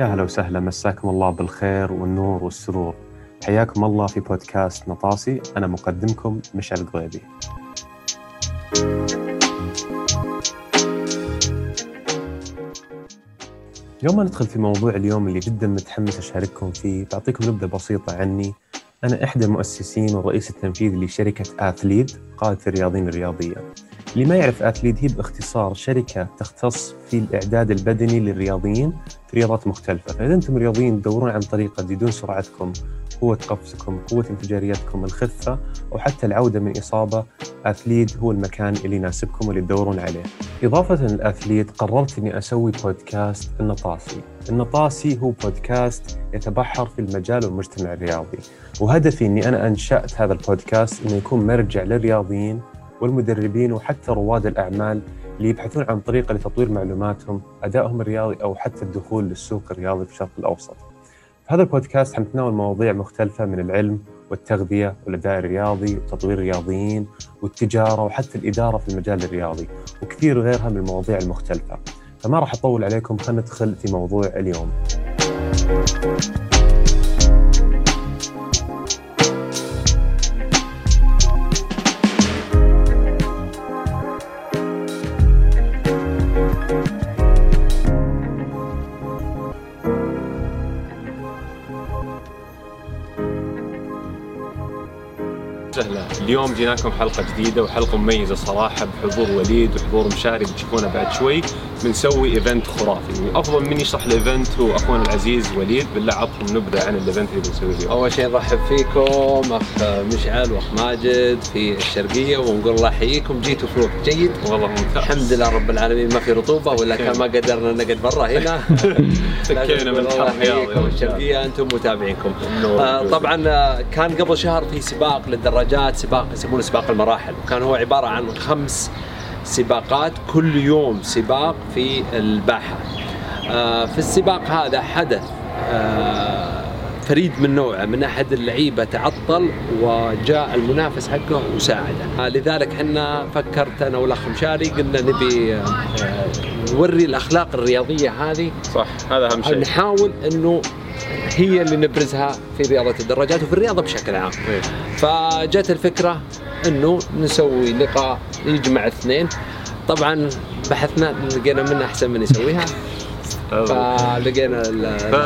يا هلا وسهلا مساكم الله بالخير والنور والسرور. حياكم الله في بودكاست نطاسي أنا مقدمكم مشعل القضيبي يوم ما ندخل في موضوع اليوم اللي جدا متحمس أشارككم فيه بعطيكم نبذة بسيطة عني. أنا إحدى المؤسسين والرئيس التنفيذي لشركة آثليد قادة الرياضيين الرياضية. اللي ما يعرف اثليت هي باختصار شركة تختص في الإعداد البدني للرياضيين في رياضات مختلفة، فإذا أنتم رياضيين تدورون عن طريقة تزيدون سرعتكم، قوة قفزكم، قوة انفجاريتكم، الخفة أو حتى العودة من إصابة، اثليت هو المكان اللي يناسبكم واللي تدورون عليه. إضافة للاثليت قررت إني أسوي بودكاست النطاسي. النطاسي هو بودكاست يتبحر في المجال والمجتمع الرياضي، وهدفي إني أنا أنشأت هذا البودكاست إنه يكون مرجع للرياضيين والمدربين وحتى رواد الأعمال اللي يبحثون عن طريقة لتطوير معلوماتهم أدائهم الرياضي أو حتى الدخول للسوق الرياضي في الشرق الأوسط. في هذا البودكاست حنتناول مواضيع مختلفة من العلم والتغذية والأداء الرياضي وتطوير الرياضيين والتجارة وحتى الإدارة في المجال الرياضي وكثير غيرها من المواضيع المختلفة. فما راح أطول عليكم خلينا ندخل في موضوع اليوم. اليوم جيناكم حلقة جديدة وحلقة مميزة صراحة بحضور وليد وحضور مشاري بتشوفونه بعد شوي. بنسوي event خرافي. وافضل من يشرح ال event هو اخونا العزيز وليد. بالله عطهم نبذة عن ال event اللي بنسويه اليوم. أول شيء نرحب فيكم أخ مشعل وأخ ماجد في الشرقية ونقول الله يحييكم. جيتوا في وقت جيد. والله ممتاز. الحمد لله رب العالمين. ما في رطوبة ولا كان ما قدرنا نقعد برا هنا. تكينا من الحر الشرقية أنتم متابعينكم. آه، طبعا آه، كان قبل شهر في سباق للدراجات سباق يسمونه سباق المراحل. وكان هو عبارة عن خمس سباقات كل يوم سباق في الباحة. آه، في السباق هذا حدث آه، فريد من نوعه من أحد اللعيبة تعطل وجاء المنافس حقه وساعده. آه، لذلك حنا فكرت أنا والأخ مشاري قلنا نبي آه، نوري الأخلاق الرياضية هذه. صح هذا أهم شيء. نحاول إنه هي اللي نبرزها في رياضة الدراجات وفي الرياضة بشكل عام. إيه. فجت الفكرة إنه نسوي لقاء يجمع اثنين. طبعا بحثنا لقينا من أحسن من يسويها. فلقينا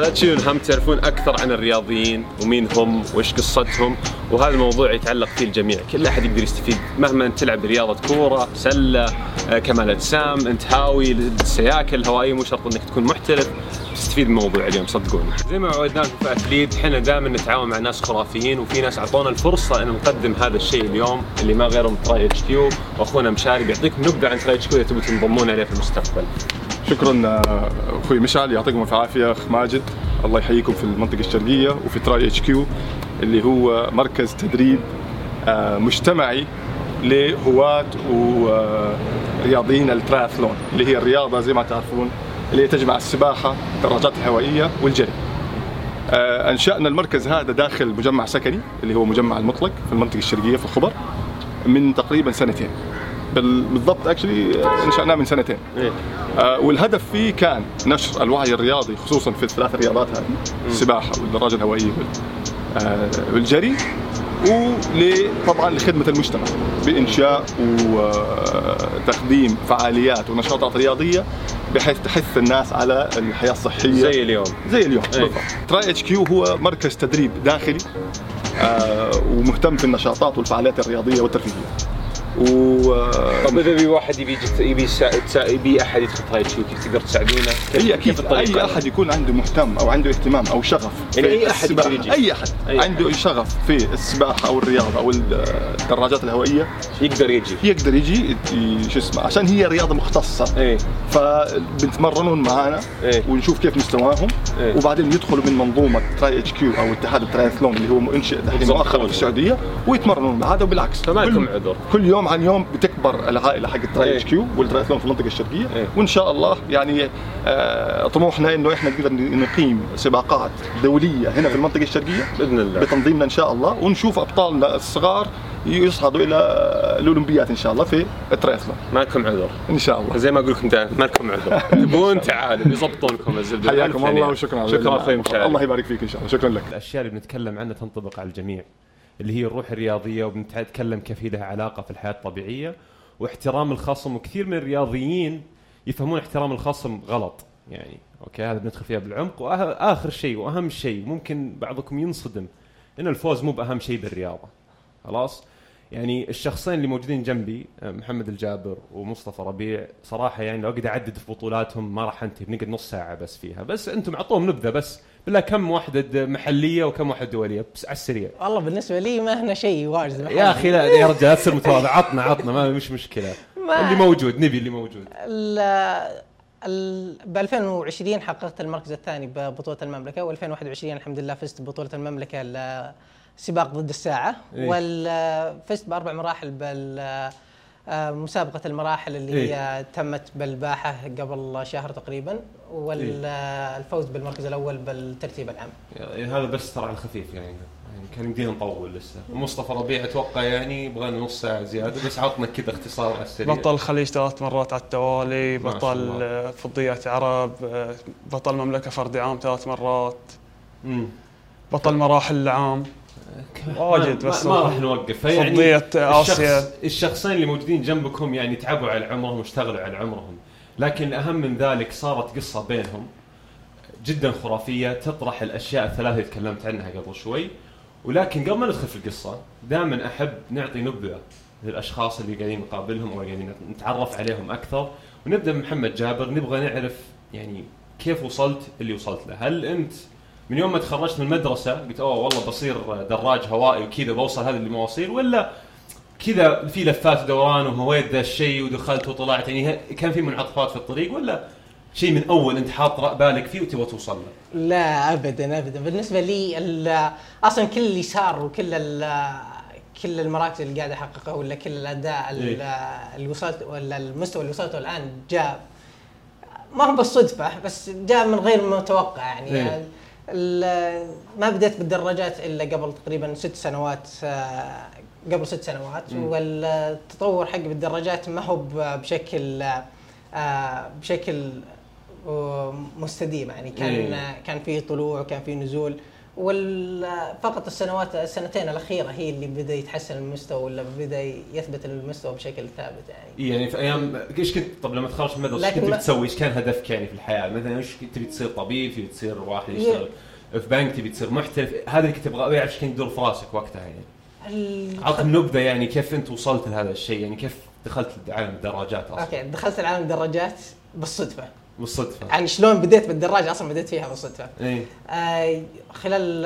تشيلون هم تعرفون أكثر عن الرياضيين ومين هم وإيش قصتهم وهذا الموضوع يتعلق فيه الجميع كل أحد يقدر يستفيد مهما انت تلعب رياضة كورة سلة آه، كمال أجسام أنت هاوي السياكل الهوائيه مو شرط إنك تكون محترف تستفيد من الموضوع اليوم صدقوني. زي ما عودناكم في اثليت إحنا دائما نتعاون مع ناس خرافيين وفي ناس أعطونا الفرصة إن نقدم هذا الشيء اليوم اللي ما غيرهم تراي إتش كيو وأخونا مشاري بيعطيكم نبذة عن تراي إتش كيو إذا تبوا تنضمون عليه في المستقبل. شكرا آه، أخوي مشعل يعطيكم الف عافية أخ ماجد الله يحييكم في المنطقة الشرقية وفي تراي اتش كيو اللي هو مركز تدريب آه، مجتمعي لهواة ورياضيين الترايثلون اللي هي الرياضة زي ما تعرفون اللي تجمع السباحة الدراجات الهوائية والجري. آه، أنشأنا المركز هذا داخل مجمع سكني اللي هو مجمع المطلق في المنطقة الشرقية في الخبر من تقريبا سنتين. بال- بالضبط اكشلي انشأناه من سنتين. إيه. آه، والهدف فيه كان نشر الوعي الرياضي خصوصا في الثلاث رياضات هذه السباحة والدراجة الهوائية آه، والجري وطبعا لخدمة المجتمع بإنشاء وتقديم فعاليات ونشاطات رياضية بحيث تحث الناس على الحياة الصحية زي اليوم زي اليوم. بالضبط تراي إتش كيو هو مركز تدريب داخلي آه، ومهتم في النشاطات والفعاليات الرياضية والترفيهية و طب إذا بي واحد يبي يبي. يبي أحد يدخل كيو كيف تقدر تساعدونه؟ كيف, اي أكيد؟ أي أحد يكون عنده مهتم أو عنده اهتمام أو شغف يعني في أي أحد السباحة. يقدر يجي. أي أحد أي عنده شغف في السباحة أو الرياضة أو الدراجات الهوائية يقدر يجي يقدر يجي شو اسمه عشان هي رياضة مختصة إيه فبنتمرنون معانا إيه. ونشوف كيف مستواهم إيه. وبعدين يدخلوا من منظومة Tri HQ أو اتحاد الترايثلون اللي هو يظبطون. مؤخرا في السعودية ويتمرنون هذا وبالعكس فما لكم عذر. كل يوم عن يوم بتكبر العائله حق Tri إيه. HQ وال triathlon في المنطقة الشرقية. إيه. وإن شاء الله يعني آه، طموحنا إنه إحنا نقدر نقيم سباقات دولية هنا في المنطقة الشرقية بإذن الله. بتنظيمنا إن شاء الله ونشوف أبطالنا الصغار يصعدوا إلى الأولمبيات إن شاء الله في الترايثلون. ما لكم عذر. إن شاء الله. زي ما أقول لكم دائما ما لكم عذر. تبون تعالوا يضبطونكم الزبدة. حياكم الله. وشكرا شكرا أخوي مشعل الله يبارك فيك إن شاء الله. شكرا لك. الأشياء اللي بنتكلم عنها تنطبق على الجميع. اللي هي الروح الرياضية وبنتكلم كيف هي لها علاقة في الحياة الطبيعية. واحترام الخصم وكثير من الرياضيين يفهمون احترام الخصم غلط. يعني okay هذا بندخل فيها بالعمق. واخر شيء وأهم شيء ممكن بعضكم ينصدم إن الفوز مو بأهم شيء بالرياضة. خلاص؟ يعني الشخصين اللي موجودين جنبي آه، محمد الجابر ومصطفى ربيع صراحة يعني لو اقعد أعدد في بطولاتهم ما راح أنتهي بنقعد نص ساعة بس فيها. بس أنتم أعطوهم نبذة بس. بالله كم واحدة محلية وكم واحدة دولية؟ بس على السريع. والله بالنسبة لي ما هنا شيء واجد. يا أخي لا يا رجال لا تصير متواضع. عطنا عطنا ما مش مشكلة. ما- اللي موجود نبي اللي موجود. ب 2020 حققت المركز الثاني ببطولة المملكة و2021 الحمد لله فزت ببطولة المملكة السباق ضد الساعة. إيه. وفزت بأربع مراحل بال مسابقة المراحل اللي إيه. هي تمت بالباحة قبل شهر تقريبا والفوز بالمركز الأول بالترتيب العام يعني هذا بس ترى على الخفيف يعني يعني كان يمدينا نطول لسه مصطفى ربيع أتوقع يعني يبغى نص ساعة زيادة بس عطنا كذا اختصار على السريع بطل الخليج ثلاث مرات على التوالي بطل. آه، فضية عرب آه، بطل مملكة فردي عام ثلاث مرات مم. بطل مراحل العام واجد ما- بس ما, راح نوقف. فيعني فضية آسيا. الشخص الشخصين اللي موجودين جنبكم يعني تعبوا على عمرهم واشتغلوا على عمرهم. لكن الأهم من ذلك صارت قصة بينهم جدا خرافية تطرح الأشياء الثلاثه اللي تكلمت عنها قبل شوي. ولكن قبل ما ندخل في القصة دائما أحب نعطي نبذة للأشخاص اللي قاعدين نقابلهم أو قاعدين نتعرف عليهم أكثر. ونبدأ من محمد جابر. نبغى نعرف يعني كيف وصلت اللي وصلت له. هل أنت من يوم ما تخرجت من المدرسة قلت أوه والله بصير دراج هوائي وكذا بوصل هذه المواصيل. ولا كذا في لفات ودوران وهويت ذا الشيء ودخلت وطلعت. يعني كان في منعطفات في الطريق ولا شيء من أول أنت حاط بالك فيه وتبغى توصل له؟ لا ابدا ابدا. بالنسبة لي أصلا كل اللي صار وكل كل المراكز اللي قاعد أحققها ولا كل الأداء ال- اللي وصلت ولا المستوى اللي وصلته الآن جاء ما هو بالصدفة بس جاء من غير متوقع يعني. إيه. ما بديت بالدراجات إلا قبل تقريبا ست سنوات آه، قبل ست سنوات. والتطور حقي بالدراجات ما هو بشكل آه، بشكل آه، مستديم. يعني كان إيه. كان في طلوع وكان في نزول. وفقط السنوات السنتين الأخيرة هي اللي بدأ يتحسن المستوى ولا بدأ يثبت المستوى بشكل ثابت يعني. يعني في أيام إيش كنت طب لما تخرج من المدرسة كنت بتسوي؟ إيش كان هدفك يعني في الحياة؟ مثلا إيش كنت تبي تصير؟ طبيب؟ تبي تصير واحد يشتغل في بنك؟ تبي تصير محترف؟ هذا اللي كنت أبغى أعرف إيش كان يدور في راسك وقتها يعني. عطني نبذة يعني كيف أنت وصلت لهذا الشيء؟ يعني كيف دخلت عالم الدراجات أصلا؟ okay دخلت العالم الدراجات بالصدفة. بالصدفة. يعني شلون بديت بالدراجة؟ أصلا بديت فيها بالصدفة. إي. آه، خلال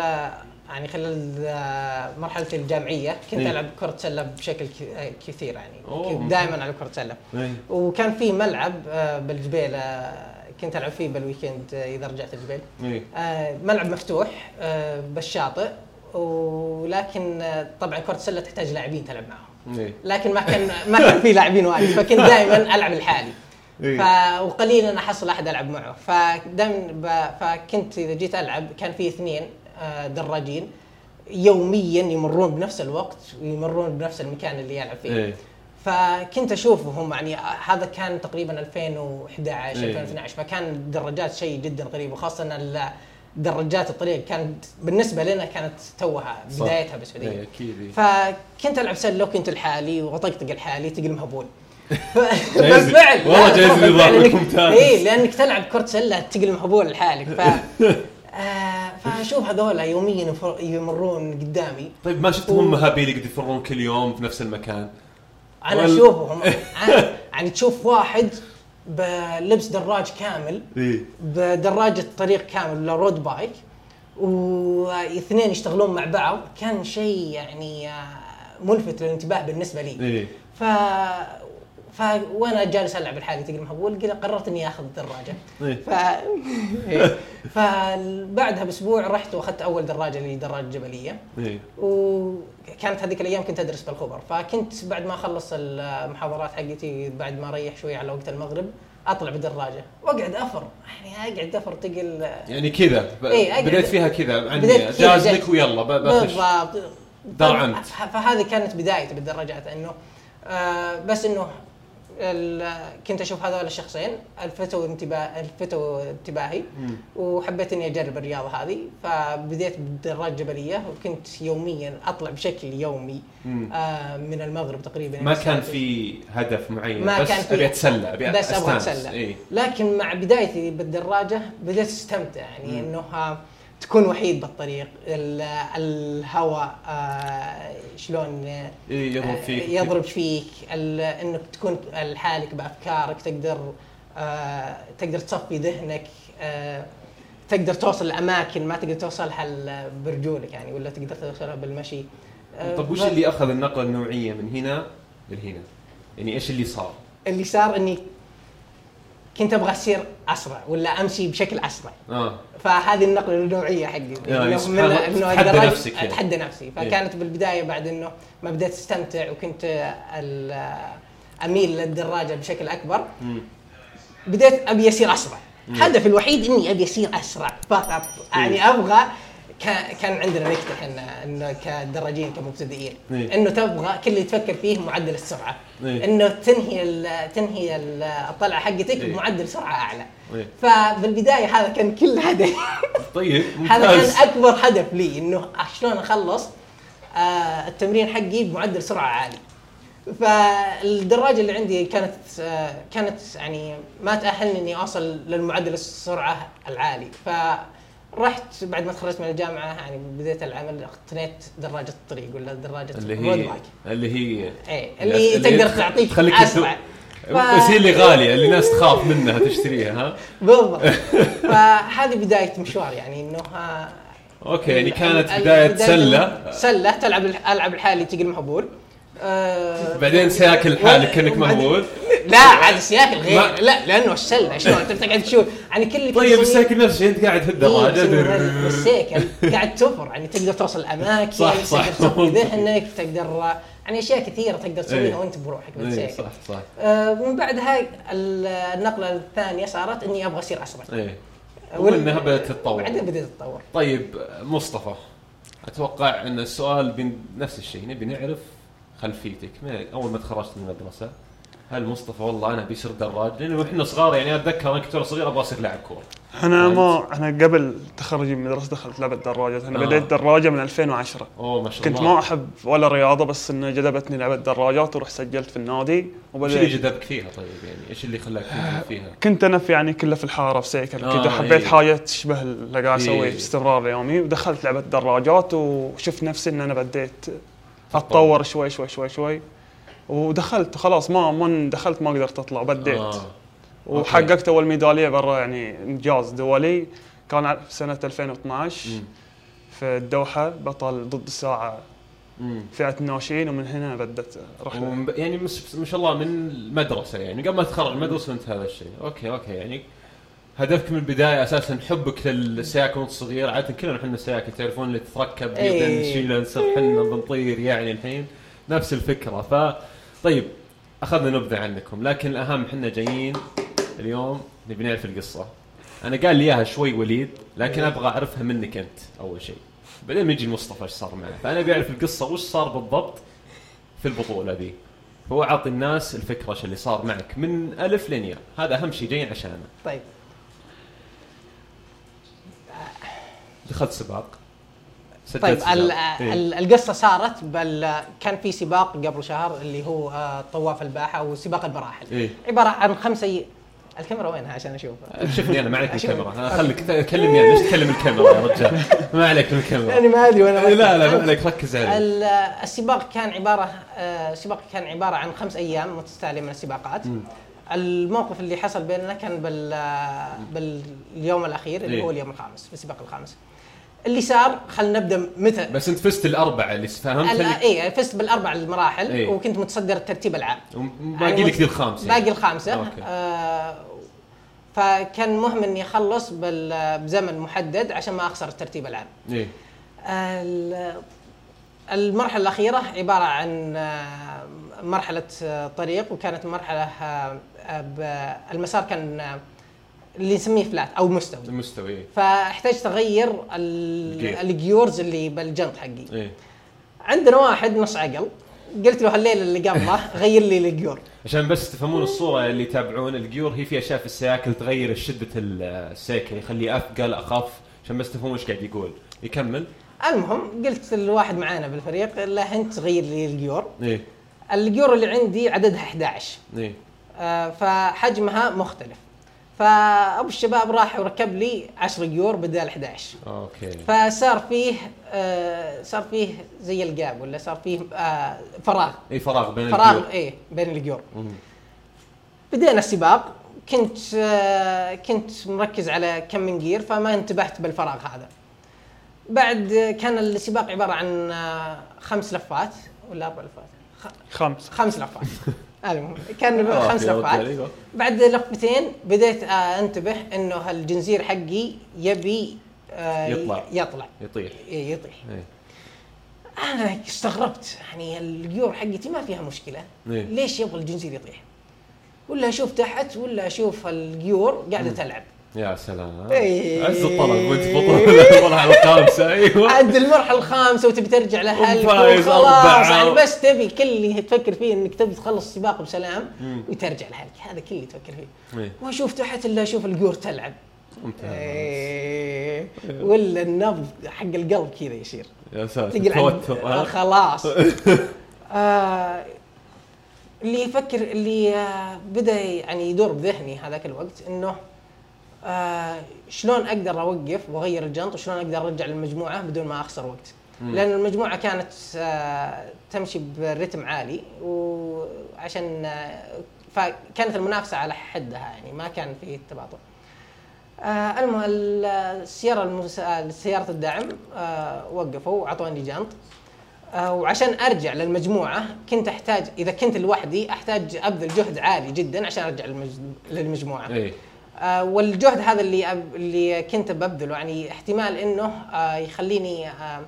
يعني خلال آه، مرحلتي الجامعية كنت إيه. ألعب كرة سلة بشكل آه، كثير يعني. كنت. دائما العب كرة سلة. إي. وكان في ملعب آه، بالجبيل آه، كنت ألعب فيه بال weekend إذا رجعت الجبيل. إي. آه، ملعب مفتوح بالشاطئ. ولكن طبعا كرة السله تحتاج لاعبين تلعب معهم. إي. لكن ما كان ما كان في لاعبين واجد فكنت دائما ألعب لحالي إيه. ف وقليلا احصل أحد ألعب معه فدائما ب... فكنت إذا جيت ألعب كان في اثنين آه، دراجين يوميا يمرون بنفس الوقت ويمرون بنفس المكان اللي يلعب فيه اي فكنت اشوفهم يعني هذا كان تقريبا 2011 إيه. 2012 فكان الدراجات شيء جدا غريب وخاصة إن الدراجات الطريق كانت بالنسبة لنا كانت توها. بدايتها بالسعودية اي أكيد إي. فكنت ألعب سلة وكنت لحالي وأطقطق لحالي تقل مهبول جايز- بالفعل والله جايز نظامك ممتاز. اي لأنك تلعب كرة سلة تقل مهبول لحالك ف آه، فأشوف هذول يوميا يمرون قدامي. طيب ما شفتهم مهابيل يقعدوا يفرون كل يوم في نفس المكان؟ أنا وال- أشوفهم. يعني- تشوف واحد بلبس دراج كامل اي بدراجة طريق كامل ولا road bike واثنين يشتغلون مع بعض. كان شيء يعني آه، ملفت للانتباه بالنسبة لي. اي ف ف وأنا جالس ألعب لحالي تقريبا؟ مهبول قلت قررت إني آخذ الدراجة. إيه. ف فبعدها بأسبوع رحت وأخذت أول دراجة اللي دراجة جبلية. اي وكانت هذيك الأيام كنت أدرس بالخبر. فكنت بعد ما أخلص المحاضرات حقتي بعد ما أريح شوي على وقت المغرب أطلع بالدراجة. وأقعد أفر. يعني أقعد أفر تقل يعني كذا. ب- إيه، بديت فيها كذا. عني جاز. لك ويلا بخش. بالضبط. درعنت. ف- فهذه كانت بدايتي بالدراجات إنه آه بس إنه كنت أشوف هذول الشخصين الفتوا انتباه الفتوا انتباهي وحبيت إني أجرب الرياضة هذه فبديت بالدراجة الجبلية وكنت يوميا أطلع بشكل يومي. آه من المغرب تقريبا ما كان في هدف معين ما بس كان في أبي أتسلى أبي بس أبغى. أتسلى إيه. لكن مع بدايتي بالدراجة بديت أستمتع يعني إنه آه، تكون وحيد بالطريق ال- الهواء آه، شلون آه، يضرب فيك يضرب فيك إنك تكون لحالك بأفكارك تقدر آه، تقدر تصفي ذهنك آه، تقدر توصل لأماكن ما تقدر توصلها برجولك يعني ولا تقدر توصلها بالمشي آه، طب وش اللي أخذ النقلة النوعية من هنا لهنا؟ يعني إيش اللي صار؟ اللي صار إني كنت أبغى أصير أسرع ولا أمشي بشكل أسرع. آه. فهذه النقلة النوعيه حقي. إنه الدراج- نفسك يعني. أتحدى نفسي. فكانت بالبداية بعد إنه ما بديت أستمتع وكنت أميل للدراجة بشكل أكبر. مم. بديت أبي أصير أسرع. هدفي الوحيد إني أبي أصير أسرع فقط. يعني أبغى كا- كان عندنا نكتة إحنا إنه كدراجين كمبتدئين إيه. إنه تبغى كل اللي تفكر فيه معدل السرعة إيه. إنه تنهي ال- تنهي ال- الطلعة حقتك إيه. بمعدل سرعة أعلى إيه. فبالبداية هذا كان كل هدف طيب هذا كان أكبر هدف لي إنه شلون أخلص آه التمرين حقي بمعدل سرعة عالي فالدراجة اللي عندي كانت آه كانت يعني ما تأهلني إني أوصل للمعدل السرعة العالي فرحت بعد ما تخرجت من الجامعة يعني بديت العمل اقتنيت دراجة الطريق ولا دراجة اللي هي اللي هي إيه اللي تقدر تخ- تعطيك تخليك أسرع. بس هي اللي غالية اللي الناس تخاف منها تشتريها ها؟ بالضبط. فهذه بداية مشوار يعني إنه آه أوكي يعني كانت بداية سلة. سلة تلعب ألعب لحالي تقل مهبول آه بعدين سياكل لحالك كأنك مهبول لا عاد السياكل غير. لا لأنه السله شلون؟ أنت بتقعد تشوف يعني كل طيب السياكل نفس الشيء أنت قاعد في الدراجه السيكل قاعد تفر يعني تقدر توصل أماكن صح، صح. تقدر تصفي ذهنك تقدر يعني أشياء كثيرة تقدر تسويها إيه. وأنت بروحك اي بالسيكل صح صح. آه من بعدها ال- النقلة الثانية صارت إني أبغى أصير أسرع. إيه. ومنها بدأت تتطور. بعدين بديت اتطور طيب مصطفى أتوقع إن السؤال بين نفس الشيء نبي نعرف خلفيتك. من أول ما تخرجت من المدرسة هل مصطفى والله أنا بيصير دراج؟ لأنه إحنا صغار يعني أتذكر أنا كنت صغير أبغى اصير لاعب كورة. أنا ما أنا قبل تخرجي من المدرسة دخلت لعبة دراجات. أنا آه. بديت دراجة من 2010 أوه ما شاء كنت الله. ما أحب ولا رياضة بس إنه جذبتني لعبة دراجات ورحت سجلت في النادي. إيش اللي جذبك فيها طيب يعني؟ إيش اللي خلاك تنجح فيها؟ كنت أنا في يعني كله في الحارة في سيكل. آه، كذا حبيت إيه. حاجة تشبه اللي قاعد اسويه إيه. باستمرار يومي. ودخلت لعبة دراجات وشفت نفسي إن أنا بديت أتطور شوي شوي شوي شوي ودخلت خلاص ما ما دخلت ما قدرت أطلع بديت آه. وحققت أول ميدالية برا يعني إنجاز دولي كان ع- سنة 2012 مم. في الدوحة بطل ضد الساعة مم. فئه الناشئين ومن هنا بدت رحله يعني ما شاء الله من المدرسة يعني قبل ما تتخرج من المدرسة انت هذا الشيء okay okay يعني هدفك من البداية أساسا حبك للسياكل وأنت صغير. عادة كلنا إحنا السياكل تعرفون اللي تتركب إيه. بعدين نشيلها نصير حنا بنطير يعني الحين. نفس الفكرة. ف طيب أخذنا نبذة عنكم لكن الأهم إحنا جايين اليوم نبي نعرف القصة. أنا قال لي إياها شوي وليد لكن أبغى أعرفها منك أنت أول شيء. بعدين بيجي مصطفى إيش صار معه؟ فأنا أبي أعرف القصة وش صار بالضبط في البطولة ذي؟ هو اعطي الناس الفكرة إيش اللي صار معك من ألف لين هذا أهم شيء جايين عشانه. طيب. دخلت سباق. طيب. ال- إيه. ال- القصة صارت بل كان في سباق قبل شهر اللي هو آه، طواف الباحة وسباق المراحل إيه. عبارة عن خمسة الكاميرا وينها عشان اشوفها شوفني أنا ما عليك. الكاميرا. خليك كلمني أنا ليش تكلم الكاميرا يا رجال؟ ما عليك من الكاميرا. يعني ما أدري وأنا إيه، لا لا ما عليك ركز علي ال- السباق كان عبارة آه، السباق كان عبارة عن خمس أيام متتالية من السباقات. الموقف اللي حصل بيننا كان بال باليوم الأخير اللي إيه. هو اليوم الخامس في السباق الخامس. اللي صار خلينا نبدأ متى بس انت فزت الأربعة اللي فهمت اي فزت بالاربع المراحل إيه. وكنت متصدر الترتيب العام باقي يعني لك ذي الخامسة باقي الخامسة أوكي. آه فكان مهم إني أخلص بزمن محدد عشان ما أخسر الترتيب العام. ال- المرحلة الأخيرة عبارة عن آه، مرحلة آه، طريق وكانت مرحلة آه، آه، المسار كان آه، اللي نسميه flat أو مستوي. المستوى إيه. فاحتجت اغير ال- ال gear. الجيورز اللي بالجنط حقي. إيه. عندنا واحد نص عقل. قلت له هالليلة اللي قبله غير لي الجيور عشان بس تفهمون الصورة اللي يتابعون الجيور هي في أشياء في السياكل تغير شده السيكل يخليه أثقل أخف. عشان بس تفهمون إيش قاعد يقول. يكمل. المهم قلت لواحد معانا بالفريق لا انت تغير لي الجيور إيه. الجيور اللي عندي عددها 11 إيه. آه، فحجمها مختلف. فأبو الشباب راح وركب لي 10 جيور بدال 11 okay. فصار فيه آه، صار فيه زي ال gap ولا صار فيه آه، فراغ. إي فراغ بين فراغ الجيور إيه بين الجيور. بدينا السباق. كنت آه، كنت مركز على كم من gear فما انتبهت بالفراغ هذا. بعد كان السباق عبارة عن آه، خمس لفات ولا أربع لفات؟ خ- خمس. خمس لفات. المهم كان آه، خمس رجال، أيوة. بعد لفتين بديت أنتبه إنه الجنزير حقي يبي آه، يطلع. يطلع. يطيح. إيه، يطيح. إيه. أنا استغربت يعني الجيور حقتي ما فيها مشكلة. إيه. ليش يبغى الجنزير يطيح؟ ولا أشوف تحت ولا أشوف الجيور قاعدة تلعب. يا سلام إيه. عز الطلب وانت بطل المرحلة الخامسة أيوه عاد المرحلة الخامسة وتبي ترجع وفايز خلاص. يعني بس تبي كل اللي تفكر فيه إنك تبي تخلص السباق بسلام وترجع لهالك هذا كل اللي تفكر فيه إيه. واشوف تحت إلا أشوف الجيور تلعب ممتاز إيه. ولا النبض حق القلب كذا يصير يا ساتر توتر آه؟ خلاص آه اللي يفكر اللي آه بدأ يعني يدور بذهني هذاك الوقت إنه آه شلون أقدر أوقف وأغير الجنط وشلون أقدر أرجع للمجموعة بدون ما أخسر وقت؟ لأن المجموعة كانت آه تمشي برتم عالي وعشان آه فكانت المنافسة على حدها يعني ما كان في تباطؤ آه المهم ال- السيارة المس... آه، سيارة الدعم وقفوا وأعطوني جنط. وعشان أرجع للمجموعة كنت أحتاج إذا كنت لوحدي أحتاج أبذل جهد عالي جدا عشان أرجع للمج... للمجموعة. آه والجهد هذا اللي. اللي كنت ببذله يعني احتمال إنه آه يخليني آه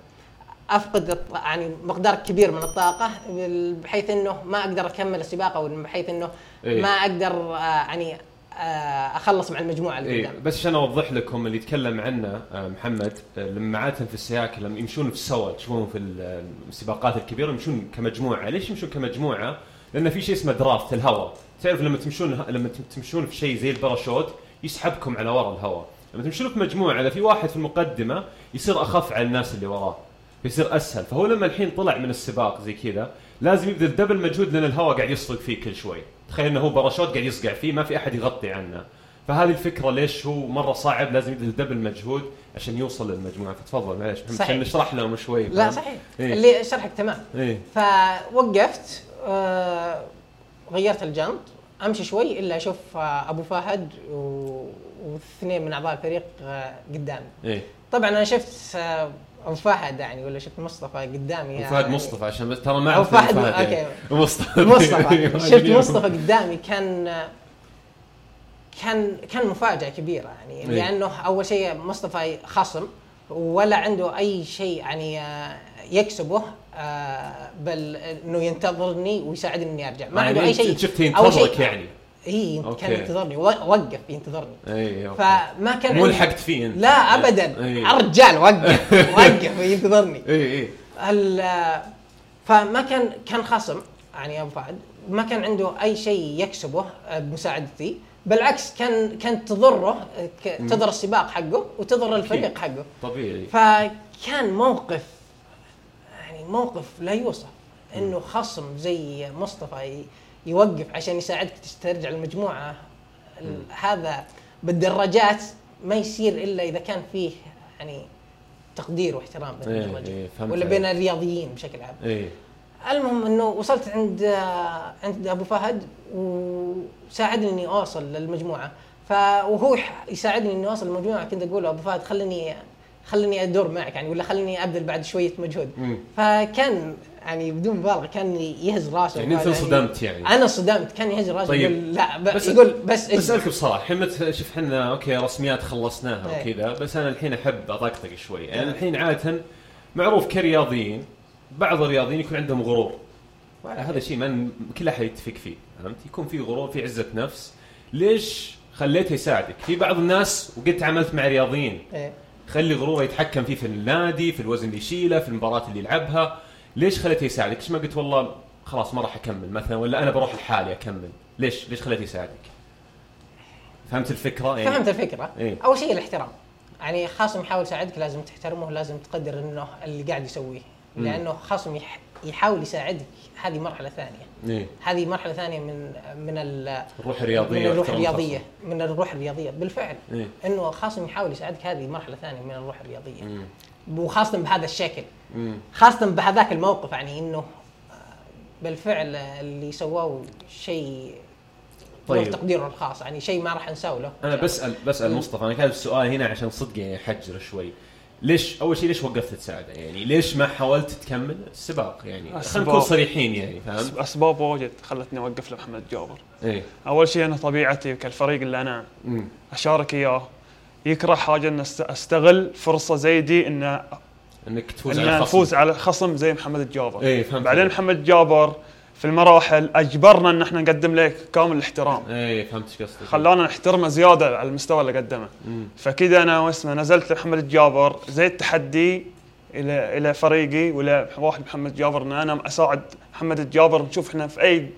أفقد يعني مقدار كبير من الطاقة بحيث إنه ما أقدر أكمل السباق أو بحيث إنه إيه. ما أقدر آه يعني آه أخلص مع المجموعة اللي إيه قدام بس عشان أوضح لكم اللي يتكلم عنه آه، محمد آه، لما عادة في السياكل لما يمشون في سوا تشوفون في ال- السباقات الكبيرة يمشون كمجموعة، ليش يمشون كمجموعة؟ لأن في شيء اسمه draft الهواء، تعرف لما تمشون لما تمشون في شيء زي الباراشوت يسحبكم على ورا الهواء، لما تمشون في مجموعة؟ إذا في واحد في المقدمة يصير أخف على الناس اللي وراه، فيصير أسهل، فهو لما الحين طلع من السباق زي كذا لازم يبذل double مجهود لأن الهواء قاعد يصطق فيه كل شوي، تخيل إنه هو باراشوت قاعد يصقع فيه ما في أحد يغطي عنه. فهذه الفكرة ليش هو مرة صعب؟ لازم يبذل double مجهود عشان يوصل للمجموعة. فتفضل معلش صحيح. عشان نشرح لهم شوي. لا؟ صحيح. إيه. اللي شرحك تمام. إيه. فوقفت آه غيرت الجنط أمشي شوي إلا أشوف آه أبو فهد و- واثنين من أعضاء الفريق آه قدامي. إيه. طبعا أنا شفت آه أبو فهد يعني ولا شفت مصطفى قدامي وفهد يعني. مصطفى عشان بس ترى ما أعرف فهد- فهد يعني. مصطفى. مصطفى. شفت مصطفى قدامي كان كان كان مفاجأة كبيرة يعني إيه. لأنه أول شيء مصطفى خصم ولا عنده أي شيء يعني آه، يكسبه آه، بل إنه ينتظرني ويساعدني إني أرجع. ما عنده أي شيء شفت ينتظرك يعني. إي. كان ينتظرني وقف ينتظرني. إي okay. فما كان مو لحقت فيه أنت. لا ابدا. إيه. الرجال وقف وقف ينتظرني. إي إي. فما كان كان خصم يعني أبو فهد. ما كان عنده أي شيء يكسبه بمساعدتي. بالعكس كان كانت تضره تضر السباق حقه وتضر الفريق حقه. طبيعي. فكان موقف يعني موقف لا يوصف إنه خصم زي مصطفى يوقف عشان يساعدك ترجع المجموعة. ال- هذا بالدراجات ما يصير إلا إذا كان فيه يعني تقدير واحترام بين إيه، إيه، ولا. بين الرياضيين بشكل عام. اي المهم إنه وصلت عند عند أبو فهد وساعدني إني أوصل للمجموعة ف وهو يساعدني إني أوصل للمجموعة كنت أقول أبو فهد خليني خليني أدور معك يعني ولا خليني أبذل بعد شوية مجهود مم. فكان يعني بدون مبالغة كان يهز راسه يعني أنت وقال انصدمت يعني أنا صدمت كان يهز راسه طيب. يقول لا ب... بس- يقول بس إجلس. بسألك بصراحة الحين شوف إحنا أوكي رسميات خلصناها إيه. وكذا بس أنا الحين أحب أطقطق شوي يعني الحين عادة معروف كرياضيين بعض الرياضيين يكون عندهم غرور هذا شيء ما كل احد يتفق فيه فهمت يكون في غرور في عزة نفس ليش خليته يساعدك في بعض الناس وقد تعاملت مع رياضيين إيه. خلي غروره يتحكم فيه في النادي في الوزن اللي يشيله في المباراة اللي يلعبها ليش خليته يساعدك؟ ليش ما قلت والله خلاص ما راح أكمل مثلا ولا أنا بروح لحالي أكمل؟ ليش؟ ليش خليته يساعدك؟ فهمت الفكرة؟ يعني فهمت الفكرة إيه. أول شيء الاحترام يعني خاصم يحاول يساعدك لازم تحترمه لازم تقدر إنه اللي قاعد يسويه لأنه خاصم يح... يحاول يساعدك. هذه مرحلة ثانية. إيه. هذه مرحلة ثانية من من ال... الروح الرياضية من الروح الرياضية. من الروح الرياضية. بالفعل. إيه. إنه خاصم يحاول يساعدك. هذه مرحلة ثانية من الروح الرياضية. مم. وخاصة بهذا الشكل. مم. خاصة بهذاك الموقف يعني إنه آه، بالفعل اللي سواه شيء طيب. تقديره الخاص. يعني شيء ما راح انساه له. أنا بسال بسأل مصطفى. أنا كاتب السؤال هنا عشان صدق يعني احجر شوي. ليش أول شيء ليش وقفت تساعده يعني ليش ما حاولت تكمل السباق يعني خلينا. نكون صريحين يعني فاهم أسباب واجد خلتني أوقف لمحمد جابر إيه أول شيء أنا طبيعتي كالفريق اللي أنا مم. أشارك إياه يكره حاجة إن أست- أستغل فرصة زي دي إن إنك تفوز إن على. نفوز على خصم زي محمد الجابر إيه فهمت بعدين. محمد جابر في المراحل أجبرنا إن إحنا نقدم له كامل الاحترام. إيه فهمت إيش قصدك. خلانا نحترمه زيادة على المستوى اللي قدمه. فكذا أنا واسمه نزلت لمحمد الجابر زي التحدي إلى إلى فريقي ولا واحد محمد جابر إن أنا أساعد محمد الجابر نشوف إحنا في أي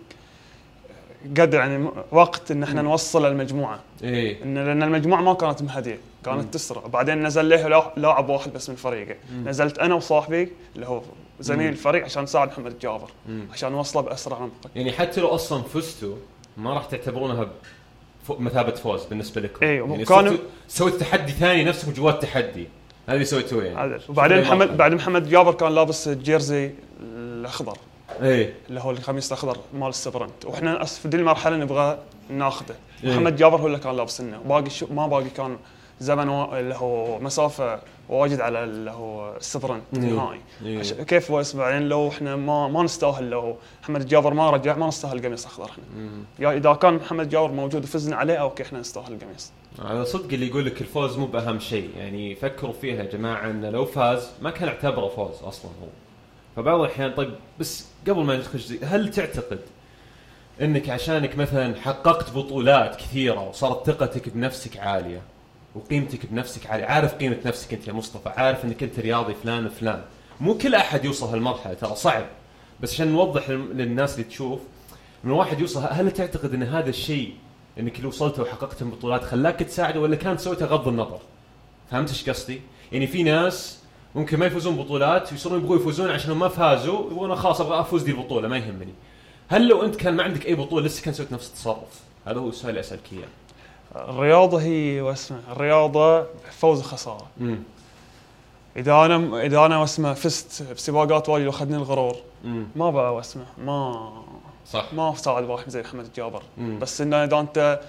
قدر يعني وقت إن إحنا نوصل المجموعة. إيه. إن لأن المجموعة ما كانت مهدية كانت تسرع بعدين نزل له لا- لاعب واحد بس من فريقه. نزلت أنا وصاحبي اللي هو زميل الفريق عشان نساعد محمد الجابر مم. عشان نوصله بأسرع وقت يعني حتى لو أصلا فزتوا ما راح تعتبرونها مثابة فوز بالنسبة لكم. إيه، يعني سويتوا- سويت تحدي ثاني نفسكم جوات التحدي هذا اللي سويتوه يعني. هذا. وبعدين محمد. بعد محمد جابر كان لابس ال jersey الأخضر. إيه. اللي هو القميص الأخضر مال ال sprint وإحنا في دي المرحله نبغى ناخذه إيه. محمد جابر هو اللي كان لابس لنا باقي شو ما باقي كان زمن و... اللي هو مسافة واجد على اللي هو إيه. النهائي. عش... كيف هو اسمه بعدين لو إحنا ما ما نستاهل لو محمد جابر ما رجع ما نستاهل قميص اخضر إحنا. يا إذا كان محمد جابر موجود وفزنا عليه أوكي إحنا نستاهل القميص. على صدق اللي يقول لك الفوز مو بأهم شيء. يعني فكروا فيها يا جماعة انه لو فاز ما كان اعتبره فوز أصلا هو. فبعض الأحيان طيب بس قبل ما ندخل زي- هل تعتقد إنك عشانك مثلا حققت بطولات كثيرة وصارت ثقتك بنفسك عالية؟ وقيمتك بنفسك عاليه عارف قيمة نفسك أنت يا مصطفى عارف أنك أنت رياضي فلان فلان مو كل أحد يوصل هالمرحلة ترى صعب بس عشان نوضح لل- للناس اللي تشوف إن الواحد يوصل هل تعتقد إن هذا الشيء إنك اللي وصلته وحققت بطولات خلاك تساعده ولا كان سويته غض النظر؟ فهمت إيش قصدي؟ يعني في ناس ممكن ما يفوزون بطولات ويصيرون يبغوا يفوزون عشان ما فازوا يبغون خلاص أبغى أفوز دي البطوله ما يهمني. هل لو أنت كان ما عندك أي بطولة لسه كان سويت نفس التصرف؟ هذا هو السؤال اللي أسألك إياه. الرياضة هي واسمه الرياضة فوز وخساره إذا أنا إذا أنا واسمه فزت بسباقات واجد وأخذني الغرور ما بقى واسمه ما صح. ما اساعد واحد زي محمد الجابر. مم. بس إنه إذا أنت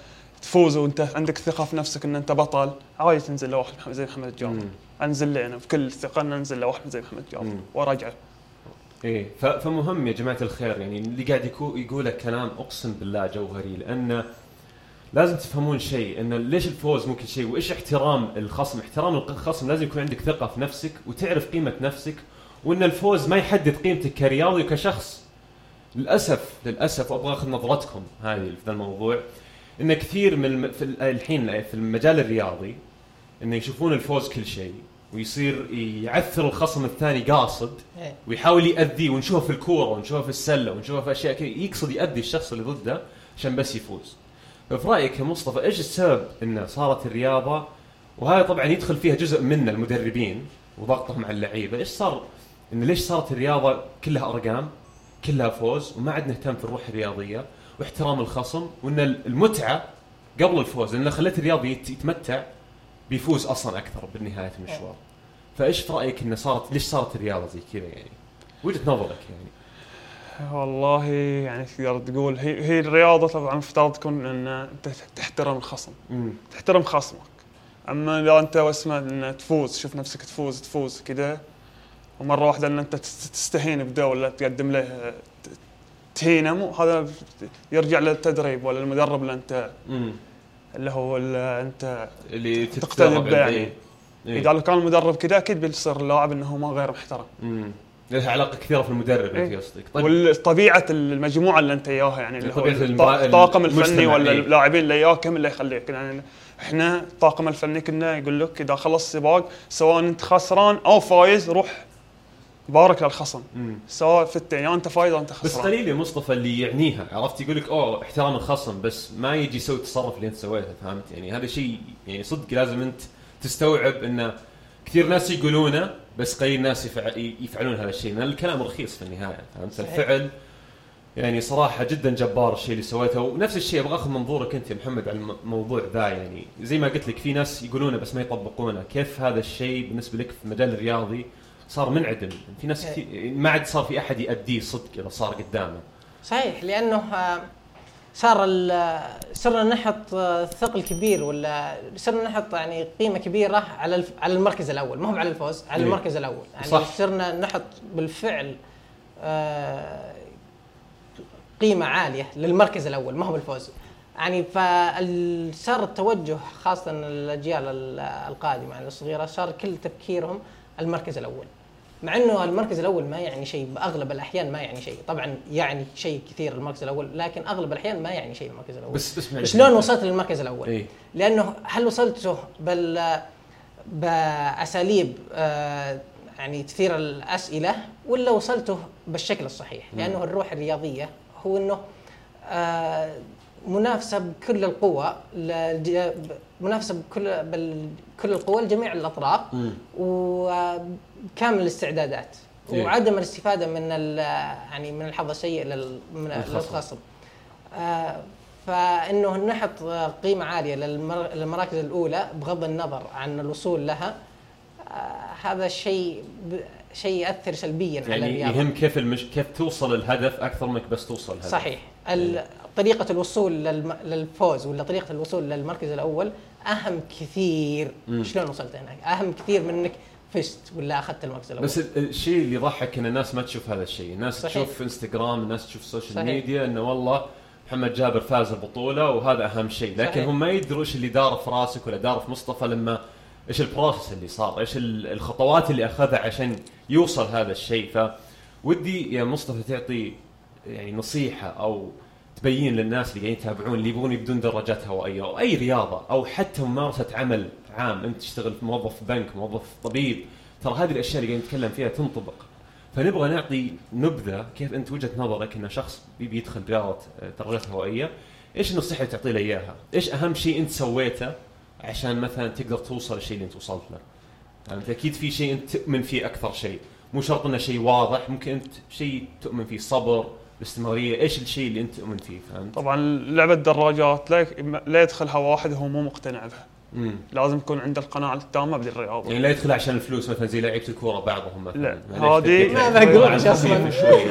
تفوز وأنت عندك ثقة في نفسك إن أنت بطل عادي تنزل لواحد زي محمد الجابر. مم. أنزل لي أنا بكل ثقة إن أنزل لواحد زي محمد الجابر. وارجعه إيه فمهم يا جماعة الخير يعني اللي قاعد يقوله كلام أقسم بالله جوهري لأنه لازم تفهمون شيء انه ليش الفوز مو كل شيء؟ وإيش احترام الخصم؟ احترام الخصم لازم يكون عندك ثقة في نفسك وتعرف قيمة نفسك وإن الفوز ما يحدد قيمتك كرياضي وكشخص للأسف للأسف وأبغى أخذ نظرتكم هذه في ذا الموضوع إن كثير من الم... في ال- الحين في المجال الرياضي انه يشوفون الفوز كل شيء ويصير يعثر الخصم الثاني قاصد إيه. ويحاول يأذيه ونشوفه في الكورة ونشوفه في السلة ونشوفه في أشياء كذا. يقصد يأذي الشخص اللي ضده عشان بس يفوز. ففي رأيك يا مصطفى إيش السبب إن صارت الرياضة وهذا طبعا يدخل فيها جزء من المدربين وضغطهم على اللعيبة إيش صار إن ليش صارت الرياضة كلها أرقام كلها فوز وما عاد نهتم في الروح الرياضية واحترام الخصم وإن المتعة قبل الفوز لأن خلت الرياضي يت- يتمتع بيفوز أصلا أكثر بالنهاية المشوار فإيش في رأيك انه صارت ليش صارت الرياضة زي كذا يعني؟ وجهة نظرك يعني. والله يعني تقدر تقول هي هي الرياضة طبعا مفترض تكون إن أنت تحترم الخصم امم تحترم خصمك أما إذا أنت واسمه إن تفوز تشوف نفسك تفوز تفوز كذا ومرة واحدة إن أنت تست- تستهين بده ولا تقدم له تهينة مو هذا يرجع للتدريب ولا المدرب اللي أنت امم اللي هو اللي أنت اللي تتدرب به. يعني. إيه. إذا لو كان المدرب كذا أكيد بيصير اللاعب إنه هو ما غير محترم امم لها علاقة كثيرة في المدرب إيه. انت قصدك طيب. وطبيعه المجموعة اللي أنت إياها يعني اللي هو الطاقم الفني ولا إيه. اللاعبين اللي اياكم اللي يخليك؟ يعني إحنا الطاقم الفني كنا يقول لك إذا خلص السباق سواء أنت خسران أو فايز روح يبارك للخصم. سواء في الت- يا أنت فايده أنت بس خسران قليل يا مصطفى اللي يعنيها. عرفت؟ يقول لك أوه احترام الخصم بس ما يجي يسوي التصرف اللي أنت سويته فهمت؟ يعني هذا شيء يعني صدق لازم أنت تستوعب إنه كثير ناس يقولونه بس قليل ناس يفع... يفعلون هذا الشيء لأن الكلام رخيص في النهاية فهمت. الفعل يعني صراحة جدا جبار الشيء اللي سويته ونفس الشيء أبغى أخذ منظورك أنت يا محمد على الموضوع ذا يعني. زي ما قلت لك في ناس يقولونه بس ما يطبقونه. كيف هذا الشيء بالنسبة لك في المجال الرياضي صار منعدم؟ في ناس كثير ما عاد صار في أحد يأديه صدق إذا صار قدامه. صحيح لأنه آه، صار صرنا نحط ثقل كبير ولا صرنا نحط يعني قيمة كبيرة على الف- على المركز الأول ما هو على الفوز على إيه. المركز الأول يعني صح. صرنا نحط بالفعل آه، قيمة عالية للمركز الأول ما هو بالفوز يعني فصار التوجه خاصة الاجيال ال- القادمة يعني الصغيرة صار كل تفكيرهم المركز الأول مع إنه المركز الأول ما يعني شيء باغلب الأحيان ما يعني شيء طبعا يعني شيء كثير المركز الأول لكن أغلب الأحيان ما يعني شيء المركز الأول بس بس. شلون وصلت للمركز الأول إيه. لأنه هل وصلته بال بأساليب آه، يعني تثير الأسئلة ولا وصلته بالشكل الصحيح لأنه الروح الرياضية هو إنه آه، منافسة بكل القوى منافسة بكل بكل القوى لجميع الأطراف مم. وكامل الاستعدادات إيه. وعدم الاستفادة من يعني من الحظ السيء من الخصم. للخصم. آه، فإنه نحط قيمة عالية للمر- للمراكز الأولى بغض النظر عن الوصول لها. آه، هذا الشيء شيء ياثر سلبيا على يعني الرياضة. يهم كيف المش... كيف توصل الهدف أكثر منك بس توصل الهدف. صحيح. ال- طريقة الوصول للم... للفوز ولا طريقة الوصول للمركز الأول أهم كثير. مم. شلون وصلت هناك؟ أهم كثير من إنك فزت ولا أخذت المركز الأول بس ال- الشيء اللي يضحك إن الناس ما تشوف هذا الشيء، الناس صحيح. تشوف في إنستغرام، الناس تشوف ال social صحيح. ميديا إنه والله محمد جابر فاز البطولة وهذا أهم شيء، لكن صحيح. هم ما يدروا إيش اللي دار في راسك ولا دار في مصطفى لما إيش ال process اللي صار، إيش ال- الخطوات اللي أخذها عشان يوصل هذا الشيء، فودي يا مصطفى تعطي يعني نصيحة أو تبين للناس اللي قاعدين يتابعون اللي يبغون يبدون دراجات هوائية أو أي رياضة أو حتى ممارسة عمل عام. أنت تشتغل في موظف بنك موظف طبيب. ترى هذه الأشياء اللي قاعدين نتكلم فيها تنطبق. فنبغى نعطي نبذة كيف أنت وجهة نظرك إن شخص بيبي يدخل رياضة آه، دراجات هوائية إيش النصيحة اللي تعطي له إياها؟ إيش أهم شيء أنت سويته عشان مثلا تقدر توصل للشيء اللي أنت وصلت له؟ فهمت؟ أكيد في شيء أنت تؤمن فيه أكثر شيء. مو شرط إنه شيء واضح ممكن أنت شيء تؤمن فيه صبر الاستمراريه إيش الشيء اللي أنت تؤمن فيه فهمت؟ طبعا لعبة دراجات لا لا يدخلها واحد هو مو مقتنع بها. امم لازم يكون عنده القناعة التامة بالرياضة. يعني لا يدخل عشان الفلوس مثلا زي لعيبة الكورة بعضهم مثلا. لا، معليش هذه- ما. خفيف شوي.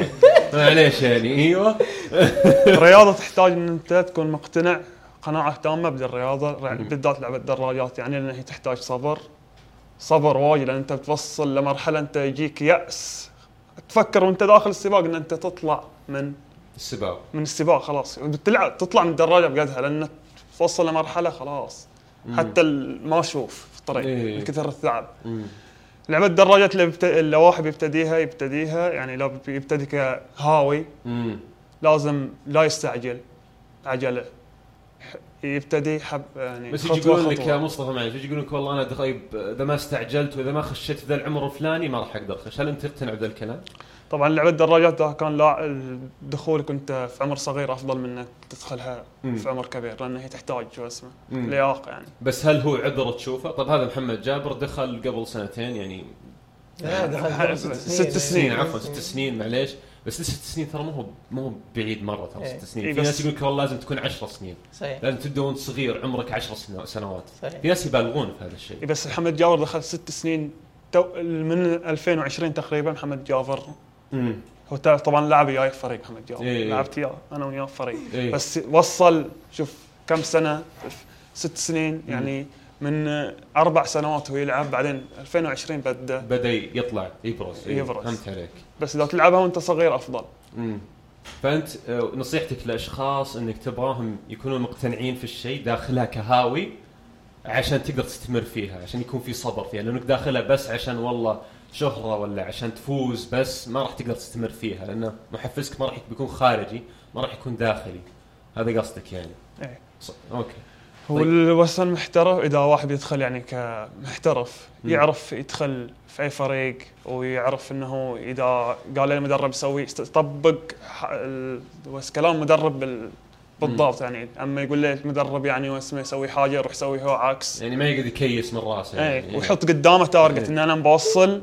معليش يعني أيوه. الرياضه تحتاج إن أنت تكون مقتنع قناعة تامة بالرياضة. يعني بالذات لعبة الدراجات يعني لأن هي تحتاج صبر. صبر وايد لأن أنت بتوصل لمرحلة أنت يجيك يأس. تفكر وأنت داخل السباق إن أنت تطلع. من السباق من السباق خلاص بتلعب تطلع من الدراجة بقدها لأن توصل لمرحلة خلاص حتى ال- ما أشوف في الطريق إيه. من كثر التعب مم. لعبة الدراجات اللي, بت... اللي واحد يبتديها يبتديها يعني لو يبتدي كهاوي مم. لازم لا يستعجل عجلة يبتدي حب يعني بس يجي يقولون لك. يا مصطفى معلش يجي يقولون لك والله أنا طيب إذا ما استعجلت وإذا ما خشيت في ذا العمر الفلاني ما راح أقدر أخش، هل أنت تقتنع بذا الكلام؟ طبعا لعبة الدراجات ده كان لا دخولك انت في عمر صغير أفضل من إنك تدخلها مم. في عمر كبير لأن هي تحتاج شو اسمه. لياقة يعني بس هل هو عذر تشوفه؟ طب هذا محمد جابر دخل قبل سنتين يعني ست ست سنين، عفوا ست سنين معليش بس ست سنين ترى مو هو مو هو بعيد مرة ترى إيه. ست سنين إيه في ناس يقول لك والله لازم تكون 10 سنين صحيح لازم تبدا وانت صغير عمرك 10 سنو- سنوات صحيح. في ناس يبالغون في هذا الشيء إيه بس محمد جابر دخل ست سنين تو من 2020 تقريبا محمد جابر هو طبعا لاعب وياي في فريق محمد جابر إيه. لعبت وياه أنا وياه في فريق إيه. بس وصل شوف كم سنة؟ ست سنين يعني من أربع سنوات هو يلعب بعدين 2020 بدأ. بدأ يطلع. يبرز إيه، يبرز. فهمت عليك. بس لو تلعبها وأنت صغير أفضل. امم فأنت آه، نصيحتك لأشخاص إنك تبغاهم يكونون مقتنعين في الشيء داخلها كهاوي عشان تقدر تستمر فيها عشان يكون في صبر فيها لأنك داخلها بس عشان والله شهرة ولا عشان تفوز بس ما راح تقدر تستمر فيها لأنه محفزك ما راح بيكون خارجي ما راح يكون داخلي هذا قصدك يعني. ص... أوكي هو طيب. الوصل محترف إذا واحد يدخل يعني كمحترف يعرف يدخل في أي فريق ويعرف إنه إذا قال المدرب سوي بس كلام المدرب بالضبط يعني أما يقول لي المدرب يعني اسمه يسوي حاجة يروح يسوي هو عكس. يعني ما يقدر يكيس من راسه. اي يعني. ويحط قدامه target إيه. إن أنا بوصل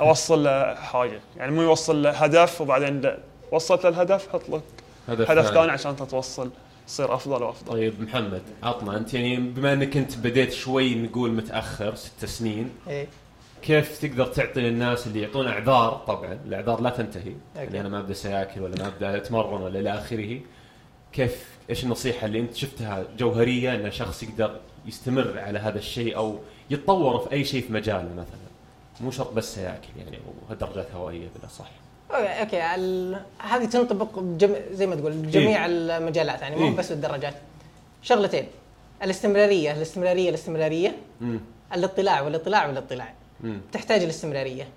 أوصل له حاجة. يعني مو يوصل له هدف وبعدين لا وصلت للهدف حط لك هدف هدف ثاني. عشان تتوصل تصير أفضل وأفضل. طيب محمد عطنا أنت يعني بما إنك أنت بديت شوي نقول متأخر ست سنين. إيه. كيف تقدر تعطي للناس اللي يعطون أعذار؟ طبعا الأعذار لا تنتهي. okay. يعني أنا ما أبدأ سياكل ولا ما أبدأ أتمرن ولا إلى آخره. كيف إيش النصيحة اللي أنت شفتها جوهرية إن شخص يقدر يستمر على هذا الشيء أو يتطور في أي شيء في مجاله مثلا؟ مو شرط بس سياكل يعني أو درجات هوائية بالاصح okay هذه تنطبق بجم... زي ما تقول بجميع المجالات يعني مو إيه. بس بالدراجات شغلتين الاستمرارية الاستمرارية الاستمرارية امم الاطلاع والاطلاع والاطلاع. امم تحتاج الاستمرارية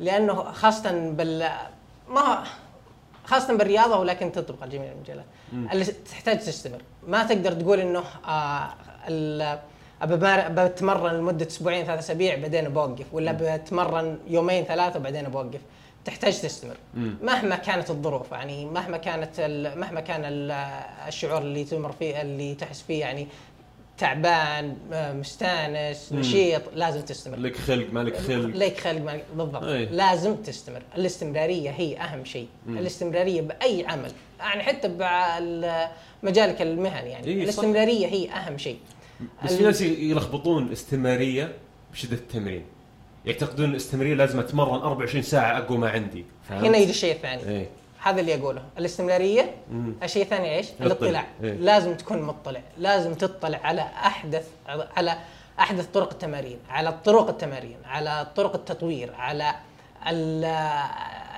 لأنه خاصة بال ما خاصة بالرياضة ولكن تطبق على جميع المجالات اللي تحتاج تستمر ما تقدر تقول إنه آه بتمرن لمدة أسبوعين ثلاث أسابيع بعدين بوقف. ولا بتمرن يومين ثلاثة وبعدين بوقف. تحتاج تستمر مم. مهما كانت الظروف يعني مهما كانت مهما كان ال- الشعور اللي تمر فيه اللي تحس فيه يعني تعبان آه، مستانس. نشيط لازم تستمر. لك خلق ما لك خلق. ليك خلق مالك بالضبط. أي. لازم تستمر. الاستمرارية هي أهم شيء. مم. الاستمرارية بأي عمل يعني حتى بمجالك المهني يعني. إي، صح. الاستمرارية هي أهم شيء. بس في ناس يلخبطون الاستمراريه بشدة التمرين. يعتقدون الاستمراريه لازم أتمرن 24 ساعة أقوى ما عندي. فهمت؟ هنا يجي الشيء الثاني. إيه. هذا اللي أقوله الاستمرارية. الشيء الثاني إيش؟ الاطلاع. إيه. لازم تكون مطلع لازم تطلع على أحدث على أحدث طرق التمارين على طرق التمارين على طرق التطوير على ال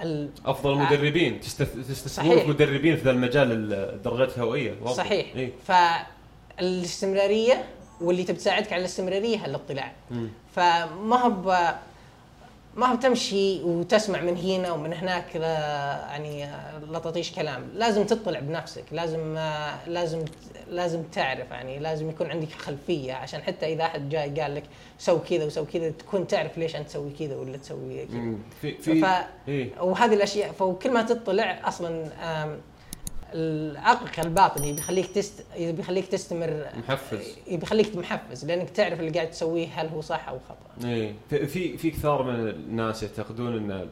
ال أفضل المدربين تستث- تستثمرون صحيح. في مدربين في ذا المجال الدرجات الهوائية واضح. صحيح إيه؟ فالاستمراريه واللي تبي تساعدك على الاستمرارية هي الاطلاع. فما هو ما هو تمشي وتسمع من هنا ومن هناك يعني لططيش كلام لازم تطلع بنفسك لازم لازم لازم تعرف يعني لازم يكون عندك خلفية عشان حتى إذا أحد جاي قال لك سوي كذا وسوي كذا تكون تعرف ليش أنت تسوي كذا ولا تسوي كذا. في في. إيه؟ وهذه الأشياء فكل ما تطلع أصلا آم، عقلك الباطني بيخليك تست بيخليك تستمر محفز. بيخليك محفز لأنك تعرف اللي قاعد تسويه هل هو صح أو خطأ. إيه. في في كثار من الناس يعتقدون إن آه،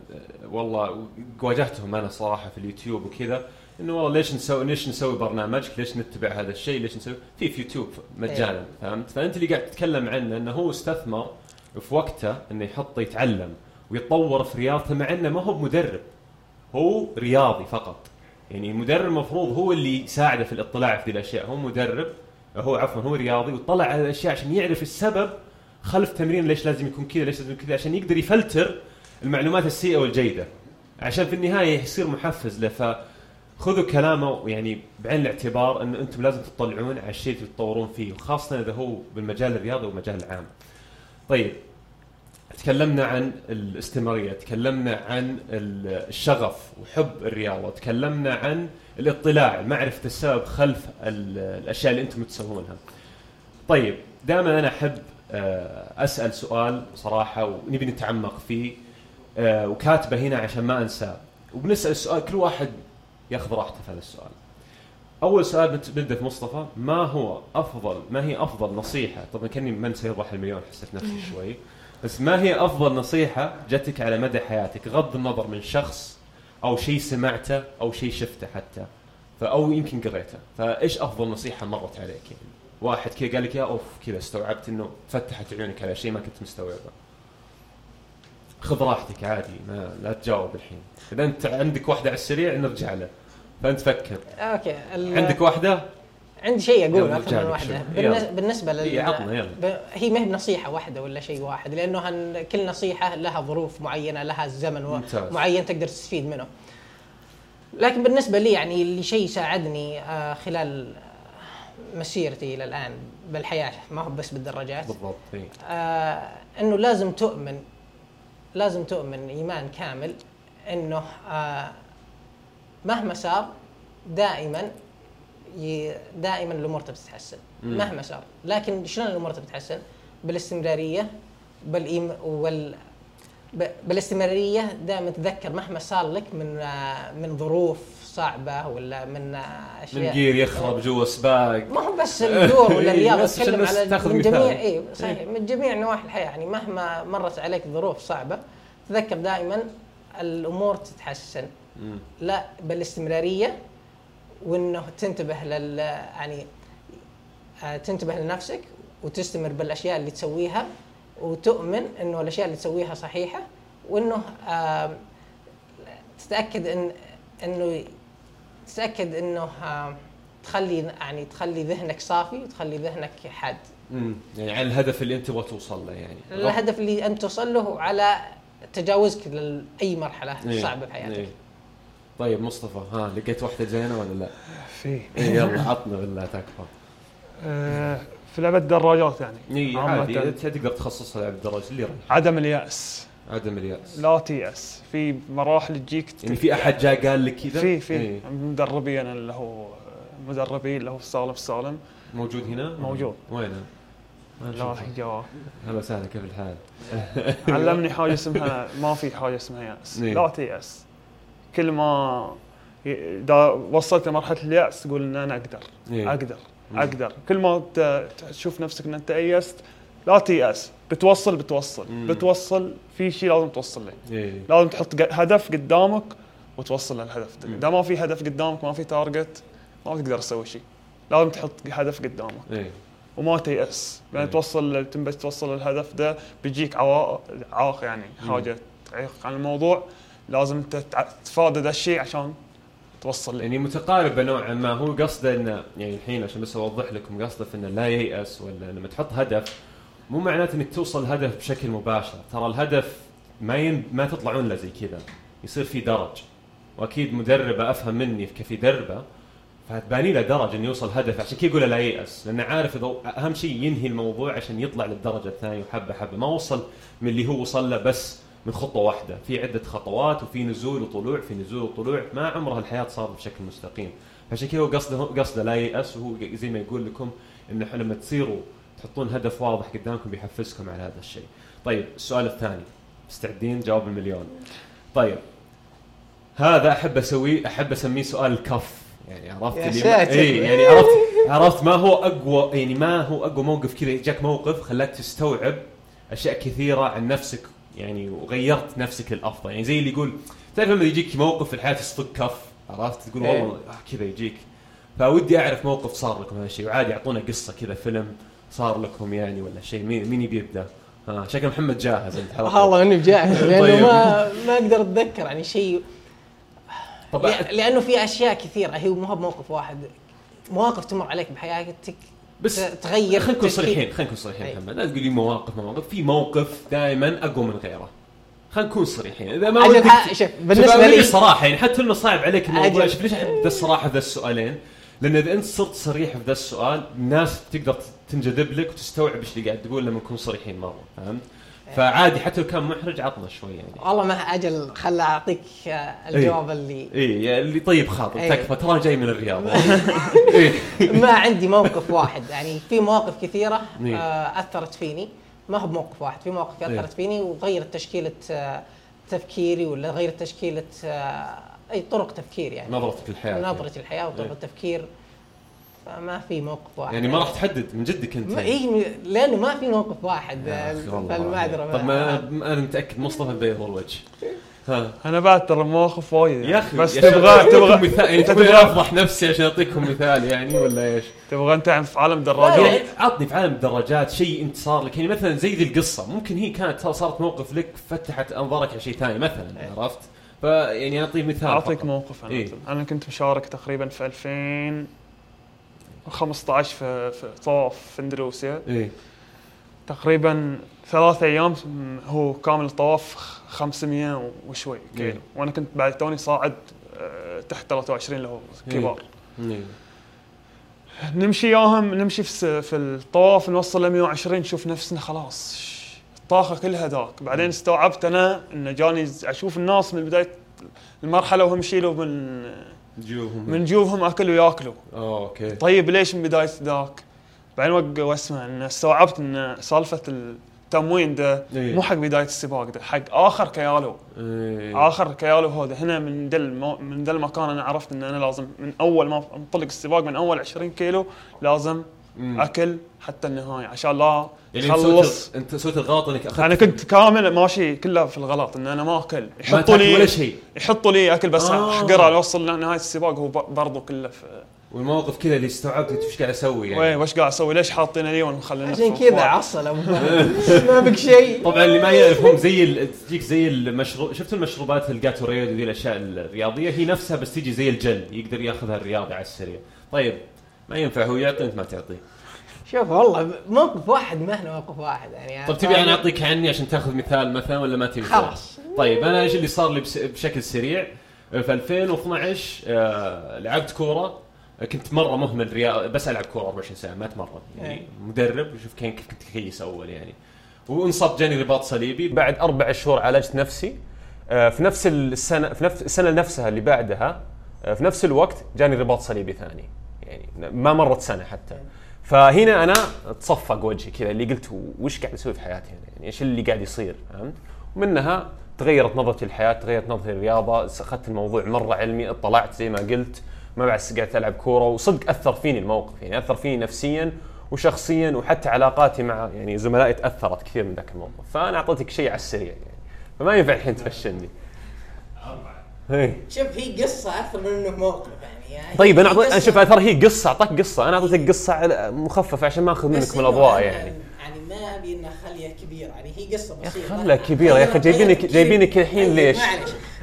والله واجهتهم أنا صراحة في اليوتيوب وكذا انه والله ليش نسوي ليش نسوي برنامج ليش نتبع هذا الشيء؟ ليش نسوي؟ في في يوتيوب مجانا فهمت؟ فأنت اللي قاعد تتكلم عنه إنه هو استثمر في وقته إنه يحط يتعلم ويتطور في رياضته مع إنه ما هو بمدرب هو رياضي فقط. يعني المدرب المفروض هو اللي يساعده في الاطلاع في ذي الأشياء. هو مدرب هو عفوا هو رياضي ويطلع على الأشياء عشان يعرف السبب خلف تمرين ليش لازم يكون كذا ليش لازم كذا عشان يقدر يفلتر المعلومات السيئة والجيدة. عشان في النهاية يصير محفز له. فخذوا كلامه يعني بعين الاعتبار إن أنتم لازم تطلعون على الشيء اللي تتطورون فيه وخاصة إذا هو بالمجال الرياضي والمجال العام. طيب تكلمنا عن الاستمرارية تكلمنا عن ال- الشغف وحب الرياضة تكلمنا عن الاطلاع معرفة السبب خلف ال- الأشياء اللي أنتم تسوونها. طيب دائما أنا أحب آه، أسأل سؤال صراحة ونبي نتعمق فيه آه، وكاتبه هنا عشان ما أنساه. وبنسأل السؤال كل واحد يأخذ راحته في هذا السؤال. أول سؤال بنبدأ في مصطفى ما هو أفضل ما هي أفضل نصيحة؟ طبعا كأني من سيربح المليون حسيت نفسي شوي. بس ما هي أفضل نصيحة جتك على مدى حياتك؟ غض النظر من شخص أو شيء سمعته أو شيء شفته حتى. ف- أو يمكن قريته. فإيش أفضل نصيحة مرت عليك يعني؟ واحد كذا قال لك يا أوف كذا استوعبت إنه فتحت عيونك على شيء ما كنت مستوعبه. خذ راحتك عادي ما لا تجاوب الحين. إذا أنت عندك واحدة على السريع نرجع له. فأنت فكر. أوكي عندك واحدة؟ عندي شيء أقول يلا أكثر من واحدة. بالنسبة لل إيه، عطنا، يلا. ب... هي ما هي بنصيحة واحدة ولا شيء واحد لأنه هن... كل نصيحة لها ظروف معينة لها زمن و... معين تقدر تستفيد منه لكن بالنسبة لي يعني اللي شيء ساعدني آه، خلال مسيرتي إلى الان بالحياة ما هو بس بالدراجات بالضبط إيه. آه إنه لازم تؤمن لازم تؤمن إيمان كامل إنه آه مهما صار دائما دائما الأمور تبي تتحسن مهما صار. لكن شلون الأمور تبي تتحسن؟ بالاستمرارية بالإيم وال بالاستمرارية دائما تذكر مهما صار لك من آه، من ظروف صعبة ولا من آه، من اشياء جير يخرب جوا سباق. ما هو بس الدور ولا عشان أتكلم بس على من. جميع اي صحيح من جميع نواحي الحياة. يعني مهما مرت عليك ظروف صعبة تذكر دائما الأمور تتحسن. لا بالاستمرارية وإنه تنتبه لل يعني آه، تنتبه لنفسك وتستمر بالأشياء اللي تسويها وتؤمن إنه الأشياء اللي تسويها صحيحة وإنه آم، تتأكد إن إنه تتأكد إنه آم، تخلي يعني تخلي ذهنك صافي وتخلي ذهنك حاد مم. يعني على الهدف اللي أنت تبغى توصل له يعني الهدف اللي أنت توصل له على تجاوزك لاي مرحلة إيه. صعبة بحياتك إيه. طيب مصطفى ها لقيت واحدة زينه ولا لا؟ في إيه يلا عطنا بالله تكفى آه، في لعبة دراجات يعني اي. عادي تقدر تخصصها لعب الدرج اللي يريح عدم اليأس عدم اليأس لا تيأس في مراحل تجيك يعني في أحد جاء قال لك كذا؟ في في إيه. مدربي أنا اللي هو مدربي اللي هو سالم سالم موجود هنا؟ موجود. وينه؟ نشوفه. جوا هلا وسهلا كيف الحال؟ علمني حاجة اسمها ما في حاجة اسمها يأس إيه. لا تيأس كل ما اذا وصلت لمرحلة اليأس تقول إن أنا أقدر. إيه. أقدر أقدر. كل ما تشوف نفسك ان انت ايست لا تيأس. بتوصل بتوصل. مم. بتوصل في شيء لازم توصل له. إيه. لازم تحط هدف قدامك وتوصل للهدف. إذا ما في هدف قدامك ما في target ما تقدر تسوي شيء لازم تحط هدف قدامك. إيه. وما تيأس. لأن مم. توصل تبي توصل للهدف ده بيجيك عوائق يعني حاجة تعيق عن الموضوع. لازم انت تتفادى ذا الشيء عشان توصل يعني متقاربة نوعا ما. هو قصده انه يعني الحين عشان بس أوضح لكم قصده في إنه لا ييأس ولا لما تحط هدف مو معناته إنك توصل الهدف بشكل مباشر. ترى الهدف ما ين... ما تطلعون له زي كذا. يصير في درج. وأكيد مدربة أفهم مني كيف يدربه فتباني له درج إنه يوصل هدف. عشان كذا يقول لا ييأس. لأنه عارف إذا أهم شيء ينهي الموضوع عشان يطلع للدرجة الثانية. وحبة حبة. ما وصل من اللي هو وصل له بس من خطوة واحدة. في عدة خطوات وفي نزول وطلوع في نزول وطلوع. ما عمرها الحياة صارت بشكل مستقيم. فعشان كذا هو قصده قصده لا ييأس وهو زي ما يقول لكم انه لما تصيروا تحطون هدف واضح قدامكم بيحفزكم على هذا الشيء. طيب السؤال الثاني. مستعدين؟ جواب المليون. طيب. هذا أحب اسويه أحب أسميه سؤال الكف. يعني عرفت يا ساتر. اي يعني عرفت عرفت ما هو اقوى يعني ما هو أقوى موقف كذا. جاك موقف خلاك تستوعب أشياء كثيرة عن نفسك يعني وغيرت نفسك للأفضل يعني زي اللي يقول تعرف لما يجيك موقف في الحياة تصفق كف عرفت تقول إيه. والله آه كذا يجيك فودي أعرف موقف صار لكم هذا الشيء وعادي أعطونا قصة كذا فيلم صار لكم يعني ولا شيء مين مين يبي يبدأ؟ ها شكل محمد جاهز أنت حلقة. والله إني بجاهز لأنه طيب. ما ما أقدر أتذكر يعني شيء طب لأ- لأنه في أشياء كثيرة هي مو بموقف واحد مواقف تمر عليك بحياتك بس تغير خلينا نكون. صريحين خلينا نكون صريحين. محمد لا تقول لي مواقف مواقف في موقف دائما أقوى من غيره خلينا نكون صريحين إذا ما ودك شوف بالنسبة لي الصراحه يعني حتى إنه صعب عليك الموضوع. شوف ليش أحب ذا الصراحة في ذا السؤالين لأن إذا أنت صرت صريح في ذا السؤال الناس تقدر تنجذب لك وتستوعب إيش اللي قاعد تقول لما نكون صريحين مرة فهمت؟ فعادي حتى لو كان محرج عطنا شوي يعني والله ما أجل خل أعطيك آه، الجواب اللي اي يعني اللي طيب خاطر إيه. تكفى ترى جاي من الرياض إيه. ما عندي موقف واحد يعني في مواقف كثيرة إيه. آه، أثرت فيني ما هو بموقف واحد في مواقف إيه. أثرت فيني وغيرت تشكيلة آه، تفكيري ولا غيرت تشكيلة أي طرق تفكير يعني نظرتك للحياة نظره الحياة وطرق إيه. التفكير فما في موقف واحد. يعني ما راح تحدد من جدك أنت. يعني. إيه لأنه ما في موقف واحد. فالمعذره طب ما أنا متأكد مصطفى بيض الوجه. ها. أنا بعد ترى مواقف وايد يا أخي بس تبغى تبغى مثال يعني تبغى أفضح نفسي عشان أعطيكم مثال يعني ولا إيش؟ تبغى أنت في عالم يعني دراجات؟ عطني في عالم الدراجات شيء أنت صار لك. يعني مثلا زي ذي القصة. ممكن هي كانت صارت موقف لك فتحت أنظارك على شيء ثاني مثلا عرفت؟ فيعني اعطي مثال أعطيك. موقف أنا إيه. أنا كنت مشارك تقريبا في 2015 في في طواف في اندونيسيا إيه تقريبا ثلاث أيام هو كامل الطواف خ- 500 وشوي كيلو إيه. وأنا كنت بعد توني صاعد آه، تحت 23 اللي هو. كبار إيه. نمشي ياهم نمشي في في الطواف نوصل ل 120 نشوف نفسنا خلاص الطاقه كلها ذاك بعدين استوعبت أنا إنه جاني أشوف الناس من بداية المرحلة وهم يشيلوا من جوهم من جوفهم أكلوا ياكلوا آه okay طيب ليش من بداية ذاك؟ بعدين واسمع إن استوعبت إن سالفة التموين ده إيه. مو حق بداية السباق ده حق آخر كيالو إيه. آخر كيالو هذا هنا من دل مو- من ذا المكان أنا عرفت إن أنا لازم من أول ما أنطلق السباق من أول 20 كيلو لازم مم. أكل حتى النهاية. عشان لا يعني خلص انت أنت سويت الغلط إنك أخذت أنا كنت كامل ماشي كله في الغلط إن أنا ما أكل. يحطوا لي ولا شيء. يحطوا لي أكل بس آه. احقره لوصل لنهايه السباق هو ب- برضو كله في والموقف كذا اللي استوعبت إنت إيش قاعد أسوي وين؟ يعني وش قاعد أسوي؟ ليش حاطين لي وأنا مخليني عشان كذا عصل. ما بك شيء. طبعا اللي ما يعرف هم زي تجيك زي المشروب شفت المشروبات الجاتوريد وذي الأشياء الرياضية؟ هي نفسها بس تجي زي الجل يقدر ياخذها الرياضي على السريع. طيب ما ينفع هو يعطي انت ما تعطيه شوف والله موقف واحد ما هنا موقف واحد يعني. طيب تبي أنا أعطيك عني عشان تأخذ مثال مثلا ولا ما تبي؟ خلاص. طيب أنا إيش اللي صار لي بشكل سريع؟ في 2012 آه لعبت كورة. كنت مرة مهمل بس ألعب كورة 24 ساعة ما أتمرن. يعني إيه. مدرب وشوف كيف كيف كنت كيس أول يعني. وانصبت جاني رباط صليبي. بعد أربع شهور عالجت نفسي. آه، في نفس السنة في نفس السنة نفسها اللي بعدها آه، في نفس الوقت جاني رباط صليبي ثاني. يعني ما مرت سنة حتى. فهنا أنا تصفق وجهي كذا اللي قلت وش قاعد أسوي في حياتي هنا؟ يعني إيش اللي قاعد يصير؟ فهمت؟ ومنها تغيرت نظرتي للحياة تغيرت نظرتي للرياضة أخذت الموضوع مرة علمي اطلعت زي ما قلت ما بعد قعدت ألعب كورة وصدق أثر فيني الموقف. يعني أثر فيني نفسيا وشخصيا وحتى علاقاتي مع يعني زملائي تأثرت كثير من ذاك الموقف. فأنا أعطيتك شيء على السريع يعني. فما ينفع الحين تفشلني. إيه. شوف هي قصة أكثر من إنه موقف يعني, يعني طيب أنا اعطيك شوف ترى هي قصة أعطاك قصة. أنا أعطيتك قصة على- مخففة عشان ما أخذ منك من الأضواء يعني. يعني ما أبي انها خليها كبيرة يعني هي قصة بسيطة. خلها كبيرة يا أخي جايبينك جايبينك الحين ليش؟